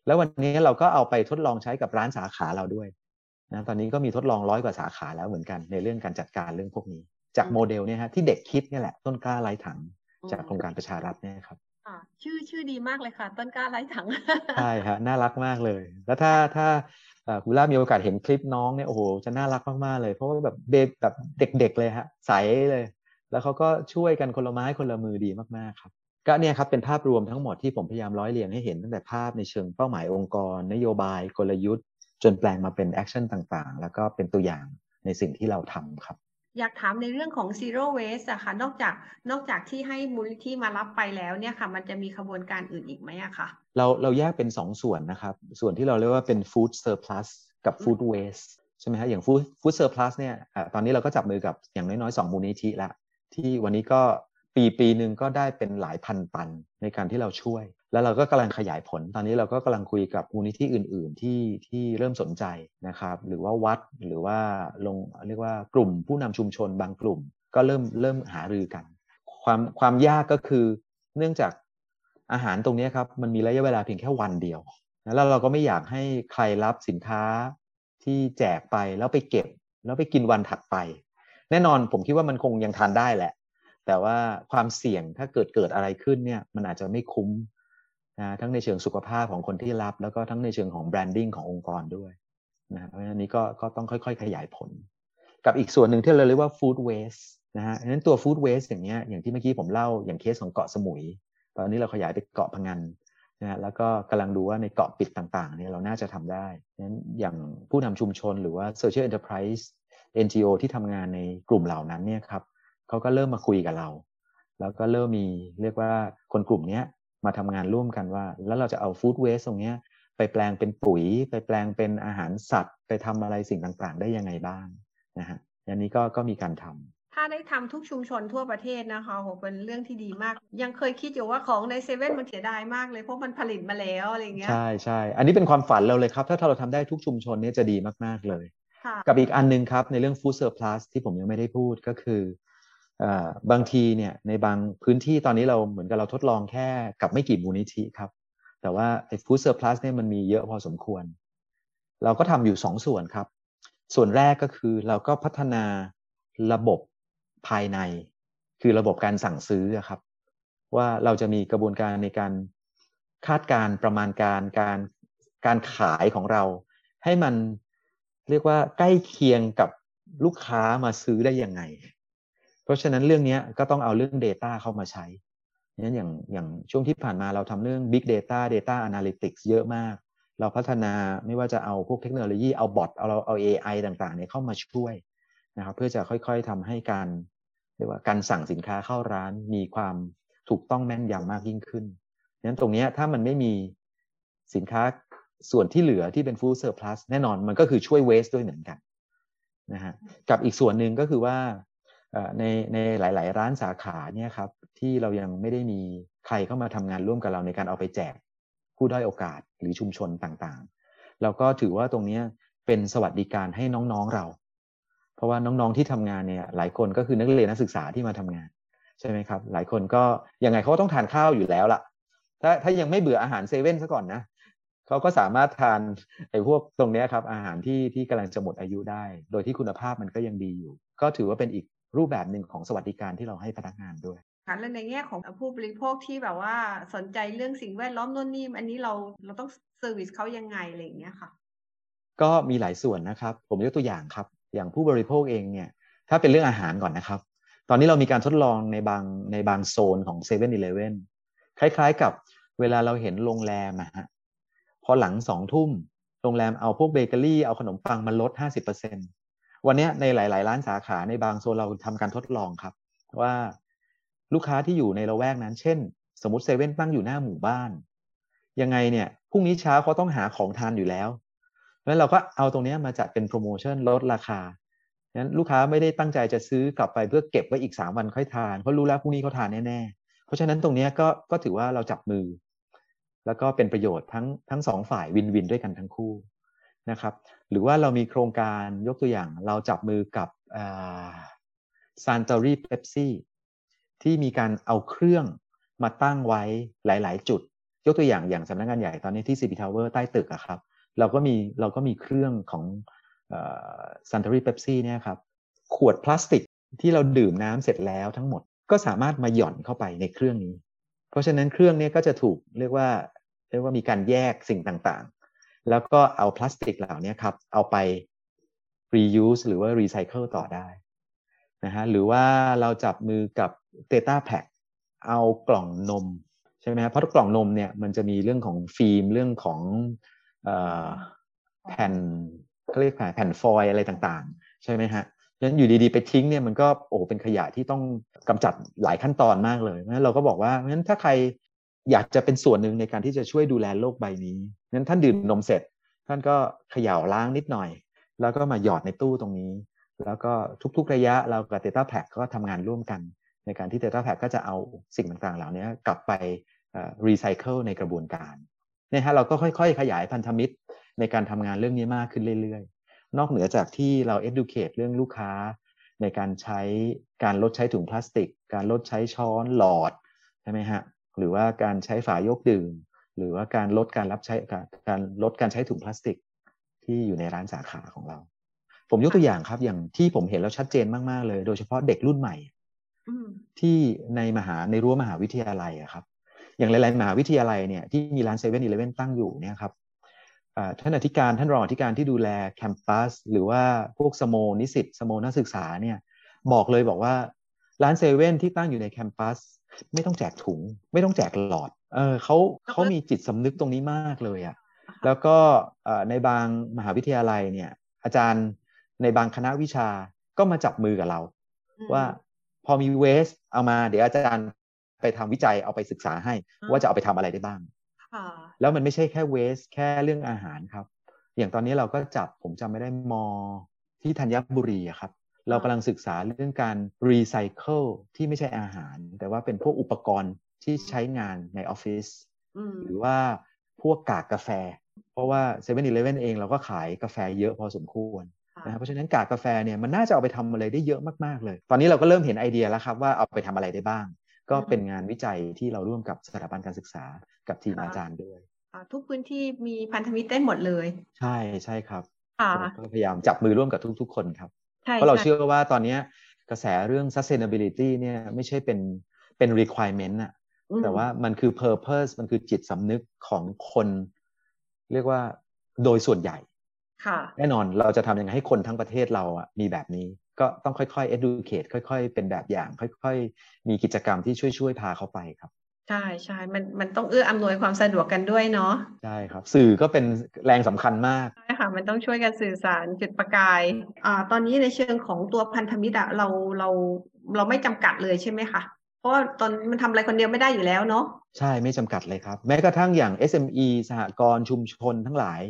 แล้ววันนี้เราก็เอาไปทดลองใช้กับร้านสาขาเราด้วยนะตอนนี้ก็มีทดลองร้อยกว่าสาขาแล้วเหมือนกันในเรื่องการจัดการเรื่องพวกนี้ จากโมเดลเนี่ยฮะที่เด็กคิดนี่แหละต้นกล้าไร้ถัง จากโครงการประชารัฐเนี่ยครับชื่อชื่อดีมากเลยค่ะ ต้นกล้าไร้ถังใช่ฮะน่ารักมากเลย แล้วถ้าถ้าคุณล่ามีโอกาสเห็นคลิปน้องเนี่ยโอ้โหจะน่ารักมากๆเลย เพราะว่าแบบเด็กแบบเด็กๆเลยฮะใสเลย แล้วเขาก็ช่วยกันคนละไม้คนละมือดีมากๆครับ ก็เนี่ยครับเป็นภาพรวมทั้งหมดที่ผมพยายามร้อยเรียงให้เห็นตั้งแต่ภาพในเชิงเป้าหมายองค์กร นโยบายกลยุทธ์ จนแปลงมาเป็นแอคชั่นต่างๆ แล้วก็เป็นตัวอย่างในสิ่งที่เราทำครับ อยากถามในเรื่องของ zero waste อะค่ะนอกจากนอกจากที่ให้มูลนิธิมารับไปแล้วเนี่ยค่ะ มันจะมีขบวนการอื่นอีกไหมอะค่ะ เราเราแยกเป็น 2สส่วนนะครับ ส่วนที่เราเรียกว่าเป็น food surplus กับ food waste ใช่ไหมฮะอย่าง food food surplus เนี่ยตอนนี้เราก็จับมือกับอย่างน้อยๆ2มูลนิธิละที่วันนี้ก็ ปีปีหนึ่งก็ได้เป็นหลายพันตันในการที่เราช่วย แล้วเราก็กำลังขยายผล ตอนนี้เราก็กำลังคุยกับมูลนิธิอื่น ๆ ที่ที่เริ่มสนใจนะครับหรือว่าวัดหรือว่าลงเรียกว่ากลุ่มผู้นำชุมชนบางกลุ่ม ก็เริ่มเริ่มหารือกัน ความความยากก็คือเนื่องจากอาหารตรงนี้ครับมันมีระยะเวลาเพียงแค่วันเดียวแล้วเราก็ไม่อยากให้ใครรับสินค้าที่แจกไปแล้วไปเก็บ แล้วไปกินวันถัดไป แน่นอนผมคิดว่ามันคงยังทานได้แหละ แต่ว่าความเสี่ยงถ้าเกิดเกิดอะไรขึ้นเนี่ยมันอาจจะไม่คุ้มนะทั้งในเชิงสุขภาพของคนที่รับ แล้วก็ทั้งในเชิงของแบรนดิ้งขององค์กรด้วยนะเพราะฉะนั้นนี้ก็ก็ต้องค่อยๆ ขยายผล กับอีกส่วนหนึ่งที่เราเรียกว่าฟู้ดเวสนะฮะนั้นตัวฟู้ดเวสอย่างเงี้ยอย่างที่เมื่อกี้ผมเล่าอย่างเคสของเกาะสมุย ตอนนี้เราขยายไปเกาะพังงานนะฮะแล้วก็กำลังดูว่าในเกาะปิดต่างๆเนี่ยเราน่าจะทำได้นั้นอย่างผู้นำชุมชนหรือว่า Social Enterprise NGO ที่ทำงานในกลุ่มเหล่านั้นเนี่ยครับ เขาก็เริ่มมาคุยกับเรา แล้วก็เริ่มมีเรียกว่าคนกลุ่มนี้มาทำงานร่วมกันว่า แล้วเราจะเอาฟู้ดเวสตรงนี้ไปแปลงเป็นปุ๋ย ไปแปลงเป็นอาหารสัตว์ ไปทำอะไรสิ่งต่างๆ ได้ยังไงบ้างนะฮะอันนี้ก็ก็มีการทำถ้าได้ทำทุกชุมชนทั่วประเทศนะคะโหเป็นเรื่องที่ดีมาก ยังเคยคิดอยู่ว่าของในเซเว่นมันเสียดายมากเลยเพราะมันผลิตมาแล้วอะไรเงี้ย ใช่ใช่ อันนี้เป็นความฝันเราเลยครับ ถ้าเราทำได้ทุกชุมชนเนี่ยจะดีมาก ๆ เลย กับอีกอันนึงครับ ในเรื่อง food surplus ที่ผมยังไม่ได้พูดก็คือ บางทีเนี่ยในบางพื้นที่ตอนนี้เราเหมือนกับเราทดลองแค่กับไม่กี่มูลนิธิครับ แต่ว่าไอ้ food surplus เนี่ยมันมีเยอะพอสมควร เราก็ทำอยู่สองส่วนครับ ส่วนแรกก็คือเราก็พัฒนาระบบภายใน คือระบบการสั่งซื้อครับ ว่าเราจะมีกระบวนการในการคาดการประมาณการการการขายของเรา ให้มันเรียกว่าใกล้เคียงกับลูกค้ามาซื้อได้ยังไง เพราะฉะนั้นเรื่องนี้ก็ต้องเอาเรื่อง Data เข้ามาใช้นั้นอย่างอย่างช่วงที่ผ่านมาเราทำเรื่อง Big Data Data Analytics เยอะมาก เราพัฒนาไม่ว่าจะเอาพวกเทคโนโลยีเอาบอทเอาเราเอา AI ต่างๆเนี่ยเข้ามาช่วยนะครับเพื่อจะค่อยๆทำให้การเรียกว่าการสั่งสินค้าเข้าร้านมีความถูกต้องแม่นยำมากยิ่งขึ้นนั้นตรงนี้ถ้ามันไม่มีสินค้าส่วนที่เหลือที่เป็น food surplus แน่นอนมันก็คือช่วย waste ด้วยเหมือนกันนะฮะกับอีกส่วนหนึ่งก็คือว่า ในในหลาย ๆ ร้านสาขาเนี่ยครับที่เรายังไม่ได้มีใครเข้ามาทำงานร่วมกับเราในการเอาไปแจกผู้ด้อยโอกาสหรือชุมชนต่างๆเราก็ถือว่าตรงนี้เป็นสวัสดิการให้น้องๆเรา เพราะว่าน้องๆที่ทำงานเนี่ยหลายคนก็คือนักเรียนนักศึกษาที่มาทำงานใช่ไหมครับ หลายคนก็ยังไงเขาต้องทานข้าวอยู่แล้วล่ะ ถ้าถ้ายังไม่เบื่ออาหารเซเว่นซะก่อนนะเขาก็สามารถทานไอ้พวกตรงนี้ครับอาหารที่ที่กำลังจะหมดอายุได้ โดยที่คุณภาพมันก็ยังดีอยู่ ก็ถือว่าเป็นอีก รูปแบบหนึ่งของสวัสดิการที่เราให้พนักงานด้วยค่ะและในแง่ของผู้บริโภคที่แบบว่าสนใจเรื่องสิ่งแวดล้อมนู่นนี่อันนี้เราเราต้อง service เขายังไงอะไรอย่างเงี้ยค่ะ ก็มีหลายส่วนนะครับ ผมยกตัวอย่างครับ อย่างผู้บริโภคเองเนี่ย ถ้าเป็นเรื่องอาหารก่อนนะครับ ตอนนี้เรามีการทดลองในบางในบางโซนของ7 e เ e ่ e อคล้ายๆกับเวลาเราเห็นโรงแรมอะฮะพอหลังสองทุ่มโรงแรมเอาพวกเบเกอรี่เอาขนมปังมาลด50% วันนี้ในหลาย ๆ ร้านสาขาในบางโซนเราทำการทดลองครับ ว่าลูกค้าที่อยู่ในละแวกนั้น เช่น สมมติเซเว่นตั้งอยู่หน้าหมู่บ้าน ยังไงเนี่ยพรุ่งนี้เช้าเขาต้องหาของทานอยู่แล้วแล้วเราก็เอาตรงนี้มาจัดเป็นโปรโมชั่นลดราคานั้นลูกค้าไม่ได้ตั้งใจจะซื้อกลับไปเพื่อเก็บไว้อีก 3 วันค่อยทานเพราะรู้แล้วพรุ่งนี้เขาทานแน่ๆ เพราะฉะนั้นตรงนี้ก็ก็ถือว่าเราจับมือ แล้วก็เป็นประโยชน์ทั้งทั้งสองฝ่ายวินวินด้วยกันทั้งคู่ นะครับหรือว่าเรามีโครงการยกตัวอย่างเราจับมือกับซานตอรี่เ e ปซี่ที่มีการเอาเครื่องมาตั้งไว้หลาย ๆ จุด ยกตัวอย่างอย่างสำนักงานใหญ่ตอนนี้ที่ซีพีทาวเวอร์ใต้ตึกอะครับเราก็มีเราก็มีเครื่องของซันตอรี่เ e ปซี่เนี่ยครับขวดพลาสติกที่เราดื่มน้ำเสร็จแล้วทั้งหมดก็สามารถมาหย่อนเข้าไปในเครื่องนี้ เพราะฉะนั้นเครื่องนี้ก็จะถูกเรียกว่าเรียกว่ามีการแยกสิ่งต่างๆ แล้วก็เอาพลาสติกเหล่านี้ครับเอาไป reuse หรือว่า recycle ต่อได้นะฮะหรือว่าเราจับมือกับ Data Pack เอากล่องนมใช่ไหมเพราะกล่องนมเนี่ยมันจะมีเรื่องของฟิล์มเรื่องของแผ่นเขาเรียกแผ่นฟอยอะไรต่างๆ ใช่ไหมฮะฉะนั้นอยู่ดีๆ ไปทิ้งเนี่ยมันก็โอ้เป็นขยะที่ต้องกำจัดหลายขั้นตอนมากเลยนะเราก็บอกว่างั้นถ้าใคร อยากจะเป็นส่วนหนึ่งในการที่จะช่วยดูแลโลกใบนี้นั้นท่านดื่มนมเสร็จ ท่านก็เขย่าล้างนิดหน่อย แล้วก็มาหยอดในตู้ตรงนี้ แล้วก็ทุกๆระยะเรากับ Data Pack ก็ทำงานร่วมกัน ในการที่ Data Pack ก็จะเอาสิ่งต่างๆ เหล่านี้กลับไปรีไซเคิลในกระบวนการเนี่ยฮะเราก็ค่อยๆ ขยายพันธมิตรในการทำงานเรื่องนี้มากขึ้นเรื่อยๆ นอกเหนือจากที่เรา educate เรื่องลูกค้า ในการใช้การลดใช้ถุงพลาสติก การลดใช้ช้อนหลอดใช่ไหมฮะ หรือว่าการใช้ฝายกดื่ม หรือว่าการลดการรับใช้การลดการใช้ถุงพลาสติก ที่อยู่ในร้านสาขาของเรา ผมยกตัวอย่างครับ อย่างที่ผมเห็นแล้วชัดเจนมากๆเลย โดยเฉพาะเด็กรุ่นใหม่ที่ในมหาในรั้วมหาวิทยาลัยอะครับ อย่างหลายๆมหาวิทยาลัยเนี่ยที่มีร้านเซเว่นอีเลฟเว่นตั้งอยู่เนี่ยครับท่านอธิการท่านรองอธิการที่ดูแลแคมปัสหรือว่าพวกสโมนิสิตสโมนักศึกษาเนี่ยบอกเลยบอกว่าร้านเซเว่นที่ตั้งอยู่ในแคมปัส ไม่ต้องแจกถุง ไม่ต้องแจกหลอด เออเขาเขามีจิตสำนึกตรงนี้มากเลยอะแล้วก็ในบางมหาวิทยาลัยเนี่ย อาจารย์ในบางคณะวิชาก็มาจับมือกับเรา ว่าพอมีเวสเอามา เดี๋ยวอาจารย์ไปทำวิจัยเอาไปศึกษาให้ ว่าจะเอาไปทำอะไรได้บ้างแล้วมันไม่ใช่แค่เวสแค่เรื่องอาหารครับ อย่างตอนนี้เราก็จับผมจำไม่ได้มอที่ธัญบุรีครับ เรากำลังศึกษาเรื่องการรีไซเคิลที่ไม่ใช่อาหาร แต่ว่าเป็นพวกอุปกรณ์ที่ใช้งานในออฟฟิศหรือว่าพวกกากกาแฟ เพราะว่า7 e เ e ่ e อเองเราก็ขายกาแฟเยอะพอสมควรนะครับเพราะฉะนั้นกากกาแฟเนี่ยมันน่าจะเอาไปทำอะไรได้เยอะมากๆเลย ตอนนี้เราก็เริ่มเห็นไอเดียแล้วครับว่าเอาไปทำอะไรได้บ้าง ก็เป็นงานวิจัยที่เราร่วมกับสถาบันการศึกษากับทีมอาจารย์ด้วยทุกพื้นที่มีพันธมิตรได้หมดเลย ใช่ใช่ครับก็พยายามจับมือร่วมกับทุก ๆ คนครับ เพราะเราเชื่อว่าตอนนี้กระแสเรื่อง sustainability เนี่ยไม่ใช่เป็นเป็น requirement อะแต่ว่ามันคือ purpose มันคือจิตสำนึกของคน เรียกว่าโดยส่วนใหญ่แน่นอนเราจะทำยังไงให้คนทั้งประเทศเราอะมีแบบนี้ ก็ต้องค่อยๆ educate ค่อย ๆ เป็นแบบอย่าง ค่อย ๆ มีกิจกรรมที่ช่วยๆ พาเขาไปครับ ใช่ใช่มันมันต้องเอื้ออำนวยความสะดวกกันด้วยเนาะใช่ครับ สื่อก็เป็นแรงสำคัญมากใช่ค่ะ มันต้องช่วยกันสื่อสารจุดประกายอ่าตอนนี้ในเชิงของตัวพันธมิตรอะเราเราเราไม่จำกัดเลยใช่ไหมคะเพราะว่าตอนมันทำอะไรคนเดียวไม่ได้อยู่แล้วเนาะใช่ไม่จำกัดเลยครับ แม้กระทั่งอย่าง SME สหกรณ์ชุมชนทั้งหลาย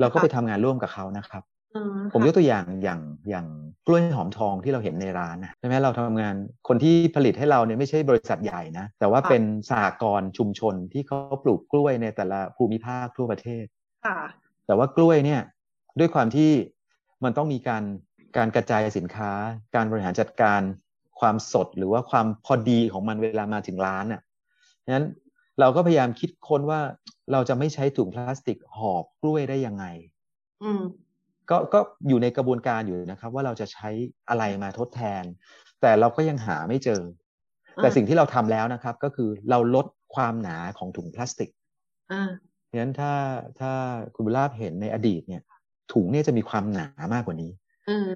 เราก็ไปทำงานร่วมกับเขานะครับ ผมยกตัวอย่างอย่างอย่างกล้วยหอมทองที่เราเห็นในร้านนะใช่ไหมเราทำงานคนที่ผลิตให้เราเนี่ยไม่ใช่บริษัทใหญ่นะแต่ว่าเป็นสหกรณ์ชุมชนที่เขาปลูกกล้วยในแต่ละภูมิภาคทั่วประเทศแต่ว่ากล้วยเนี่ยด้วยความที่มันต้องมีการการกระจายสินค้า การบริหารจัดการความสดหรือว่าความพอดีของมันเวลามาถึงร้านอะนั้นเราก็พยายามคิดค้นว่าเราจะไม่ใช้ถุงพลาสติกห่อกล้วยได้ยังไงอืม ก็ก็อยู่ในกระบวนการอยู่นะครับ ว่าเราจะใช้อะไรมาทดแทน แต่เราก็ยังหาไม่เจอ แต่สิ่งที่เราทำแล้วนะครับ ก็คือเราลดความหนาของถุงพลาสติกเพราะฉะนั้นถ้าถ้าคุณบุลาบเห็นในอดีตเนี่ย ถุงเนี่ยจะมีความหนามากกว่านี้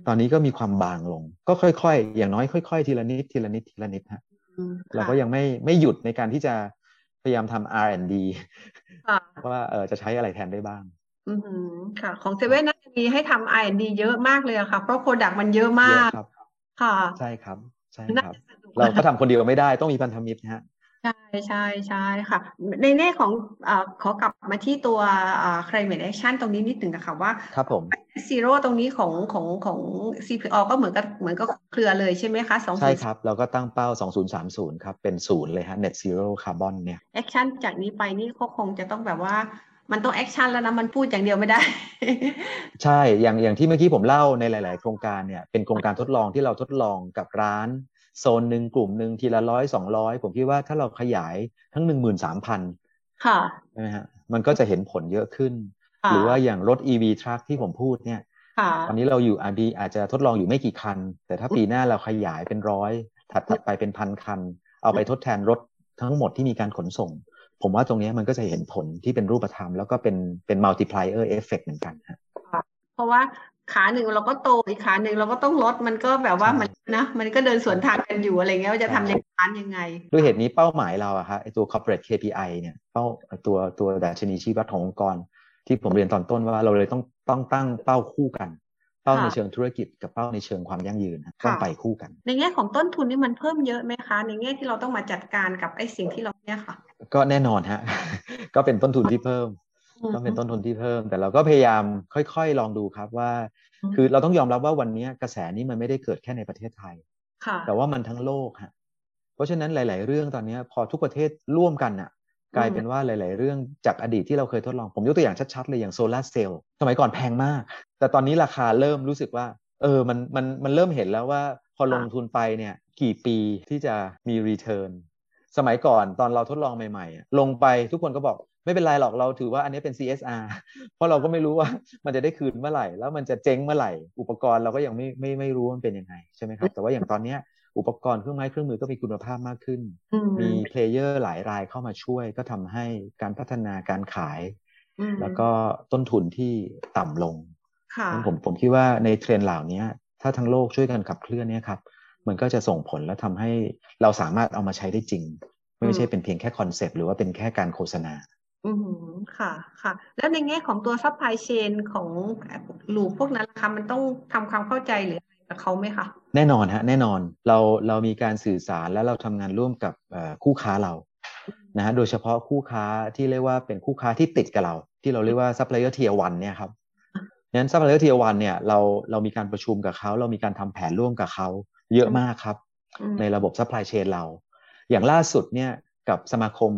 ตอนนี้ก็มีความบางลง ก็ค่อยๆ อย่างน้อยค่อยๆ ทีละนิดทีละนิดทีละนิดฮะเราก็ยังไม่ไม่หยุดในการที่จะพยายามทำ R&D ว่าเออจะใช้อะไรแทนได้บ้าง อืมค่ะ ของเซเว่นน่าจะมีให้ทำ R&D เยอะมากเลยอะค่ะ เพราะ product มันเยอะมากครับ ค่ะใช่ครับ ใช่ครับเราก็ทำคนเดียวไม่ได้ต้องมีพันธมิตรฮะ ใช่ใช่ใช่ค่ะ ในแง่ของอขอกลับมาที่ตัว climate action ตรงนี้นิดหนึ่งนะคะว่า ครับผม zero ตรงนี้ของของของ CPO ก็เหมือนกับเหมือนกับเครือเลยใช่ไหมคะสองใช่ครับ เราก็ตั้งเป้า 2030 ครับ เป็นศูนย์เลยฮะ net zero carbon เนี่ย action จากนี้ไปนี่ก็คงจะต้องแบบว่า มันต้อง action แล้วนะมันพูดอย่างเดียวไม่ได้ ใช่อย่างอย่างที่เมื่อกี้ผมเล่าในหลาย ๆ โครงการเนี่ยเป็นโครงการทดลองที่เราทดลองกับร้านโซนหนึ่งกลุ่มหนึ่งทีละร้อยสองร้อยผมคิดว่าถ้าเราขยายทั้งหนึ่งหมื่นสามพันค่ะใช่ไหมฮะมันก็จะเห็นผลเยอะขึ้น หรือว่าอย่างรถ EV truck ที่ผมพูดเนี่ยตอนนี้เราอยู่อาบีอาจจะทดลองอยู่ไม่กี่คัน แต่ถ้าปีหน้าเราขยายเป็นร้อยถัดถัดไปเป็นพันคัน เอาไปทดแทนรถทั้งหมดที่มีการขนส่ง ผมว่าตรงนี้มันก็จะเห็นผลที่เป็นรูปธรรม แล้วก็เป็นเป็น multiplier effect เหมือนกันฮะเพราะว่าขาหนึ่งเราก็โตอีกขาหนึ่งเราก็ต้องลดมันก็แบบว่ามันนะมันก็เดินสวนทางกันอยู่อะไรเงี้ยว่าจะทำในร้านยังไง ด้วยเหตุนี้เป้าหมายเราอะครับไอตัว corporate KPI เนี่ยเป้าตัวตัวดัชนีชี้วัดขององค์กร ที่ผมเรียนตอนต้นว่าเราเลยต้องต้องตั้งเป้าคู่กัน เป้าในเชิงธุรกิจกับเป้าในเชิงความยั่งยืนต้องไปคู่กัน ในแง่ของต้นทุนนี่มันเพิ่มเยอะไหมคะ ในแง่ที่เราต้องมาจัดการกับไอ้สิ่งที่เราเนี่ยค่ะ ก็แน่นอนฮะก็เป็นต้นทุนที่เพิ่มต้องเป็นต้นทุนที่เพิ่ม แต่เราก็พยายามค่อยๆ ลองดูครับว่า คือเราต้องยอมรับว่าวันนี้กระแสนี้มันไม่ได้เกิดแค่ในประเทศไทยแต่ว่ามันทั้งโลกฮะเพราะฉะนั้นหลาย ๆ เรื่องตอนนี้พอทุกประเทศร่วมกันน่ะ กลายเป็นว่าหลาย ๆ เรื่องจากอดีตที่เราเคยทดลอง ผมยกตัวอย่างชัด ๆ เลยอย่างโซลาร์เซลล์สมัยก่อนแพงมาก แต่ตอนนี้ราคาเริ่มรู้สึกว่า เออมันมันมันเริ่มเห็นแล้วว่าพอลงทุนไปเนี่ยกี่ปีที่จะมีรีเทิร์นสมัยก่อนตอนเราทดลองใหม่ ๆ ลงไปทุกคนก็บอกไม่เป็นไรหรอกเราถือว่าอันนี้เป็น CSR เพราะเราก็ไม่รู้ว่ามันจะได้คืนเมื่อไหร่ แล้วมันจะเจ๊งเมื่อไหร่ อุปกรณ์เราก็ยังไม่ไม่ไม่รู้มันเป็นยังไงใช่ไหมครับ แต่ว่าอย่างตอนเนี้ย อุปกรณ์เครื่องไม้เครื่องมือก็มีคุณภาพมากขึ้นอืมมี player หลายรายเข้ามาช่วย ก็ทำให้การพัฒนาการขายอืมแล้วก็ต้นทุนที่ต่ำลงค่ะงั้นผมผมคิดว่าในเทรนด์เหล่านี้ถ้าทั้งโลกช่วยกันขับเคลื่อนเนี่ยครับ มันก็จะส่งผลและทำให้เราสามารถเอามาใช้ได้จริง ไม่ใช่เป็นเพียงแค่ concept หรือว่าเป็นแค่การโฆษณาอืมค่ะค่ะ แล้วในแง่ของตัว supply chain ของloop พวกนั้นล่ะคะมันต้องทำความเข้าใจหรืออะไร กับเขาไหมคะแน่นอนฮะแน่นอนเราเรามีการสื่อสารและเราทำงานร่วมกับเอ่อคู่ค้าเรานะฮะโดยเฉพาะคู่ค้าที่เรียกว่าเป็นคู่ค้าที่ติดกับเรา ที่เราเรียกว่า supplier tier one เนี่ยครับงั้น supplier tier one เนี่ยเราเรามีการประชุมกับเขาเรามีการทำแผนร่วมกับเขาเยอะมากครับอืมในระบบ supply chain เรา อย่างล่าสุดเนี่ยกับสมาคม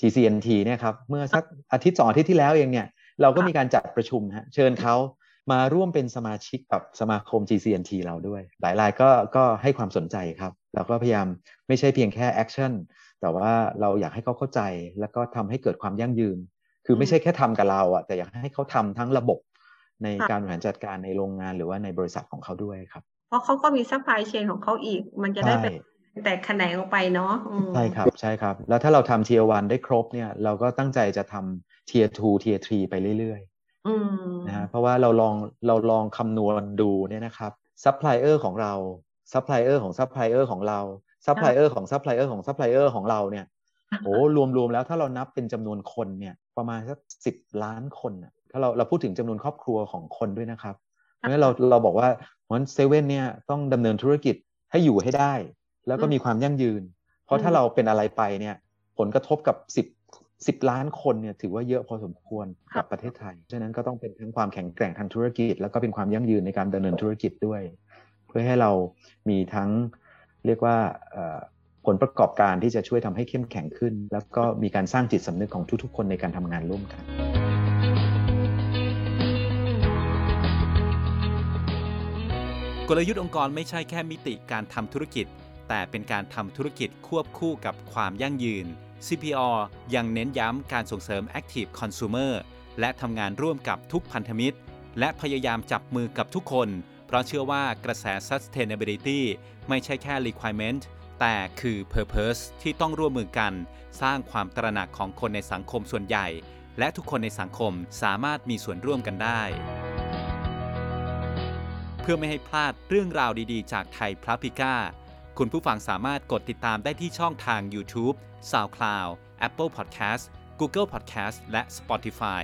GCNT เนี่ยครับเมื่อสักอาทิตย์สองอาทิตย์ที่แล้วเองเนี่ยเราก็มีการจัดประชุมฮะเชิญเขา มาร่วมเป็นสมาชิกกับสมาคม GCNT เราด้วย หลายรายก็ก็ให้ความสนใจครับ เราก็พยายามไม่ใช่เพียงแค่ action แต่ว่าเราอยากให้เขาเข้าใจ แล้วก็ทำให้เกิดความยั่งยืน คือไม่ใช่แค่ทำกับเราอะแต่อยากให้เขาทำทั้งระบบในการบริหารจัดการในโรงงานหรือว่าในบริษัทของเขาด้วยครับ เพราะเขาก็มี supply chain ของเขาอีก มันจะได้ใช่เป็นแตกแขนงออกไปเนาะอืมใช่ครับใช่ครับ แล้วถ้าเราทำ Tier 1ได้ครบเนี่ย เราก็ตั้งใจจะทำ Tier 2 Tier 3ไปเรื่อยอืมๆ นะฮะเพราะว่าเราลองเราลองคำนวณดูเนี่ยนะครับซัพพลายเออร์ของเราซัพพลายเออร์ของซัพพลายเออร์ของเราซัพพลายเออร์ของซัพพลายเออร์ของซัพพลายเออร์ของเราเนี่ยโอ้รวมๆแล้วถ้าเรานับเป็นจำนวนคนเนี่ยประมาณสักสิบล้านคนน่ะถ้าเราเราพูดถึงจำนวนครอบครัวของคนด้วยนะครับเพราะฉะนั้นเราเราบอกว่าเพราะฉะนั้นเซเว่นเนี่ยต้องดำเนินธุรกิจให้อยู่ให้ได้ แล้วก็มีความยั่งยืน เพราะถ้าเราเป็นอะไรไปเนี่ยผลกระทบกับสิบ สิบล้านคนเนี่ยถือว่าเยอะพอสมควรกับประเทศไทย ฉะนั้นก็ต้องเป็นทั้งความแข็งแกร่งทางธุรกิจ แล้วก็เป็นความยั่งยืนในการดำเนินธุรกิจด้วย เพื่อให้เรามีทั้งเรียกว่าเอ่อผลประกอบการที่จะช่วยทำให้เข้มแข็งขึ้น แล้วก็มีการสร้างจิตสำนึกของทุกๆ คนในการทำงานร่วมกัน กลยุทธ์องค์กรไม่ใช่แค่มิติการทำธุรกิจ แต่เป็นการทำธุรกิจควบคู่กับความยั่งยืน CPO ยังเน้นย้ำการส่งเสริม Active Consumer และทำงานร่วมกับทุกพันธมิตร และพยายามจับมือกับทุกคน เพราะเชื่อว่ากระแส Sustainability ไม่ใช่แค่ Requirement แต่คือ Purpose ที่ต้องร่วมมือกัน สร้างความตระหนักของคนในสังคมส่วนใหญ่ และทุกคนในสังคมสามารถมีส่วนร่วมกันได้ เพื่อไม่ให้พลาดเรื่องราวดีๆ จากไทยพระพิก้า คุณผู้ฟังสามารถกดติดตามได้ที่ช่องทาง YouTube, SoundCloud, Apple Podcast, Google Podcast และ Spotify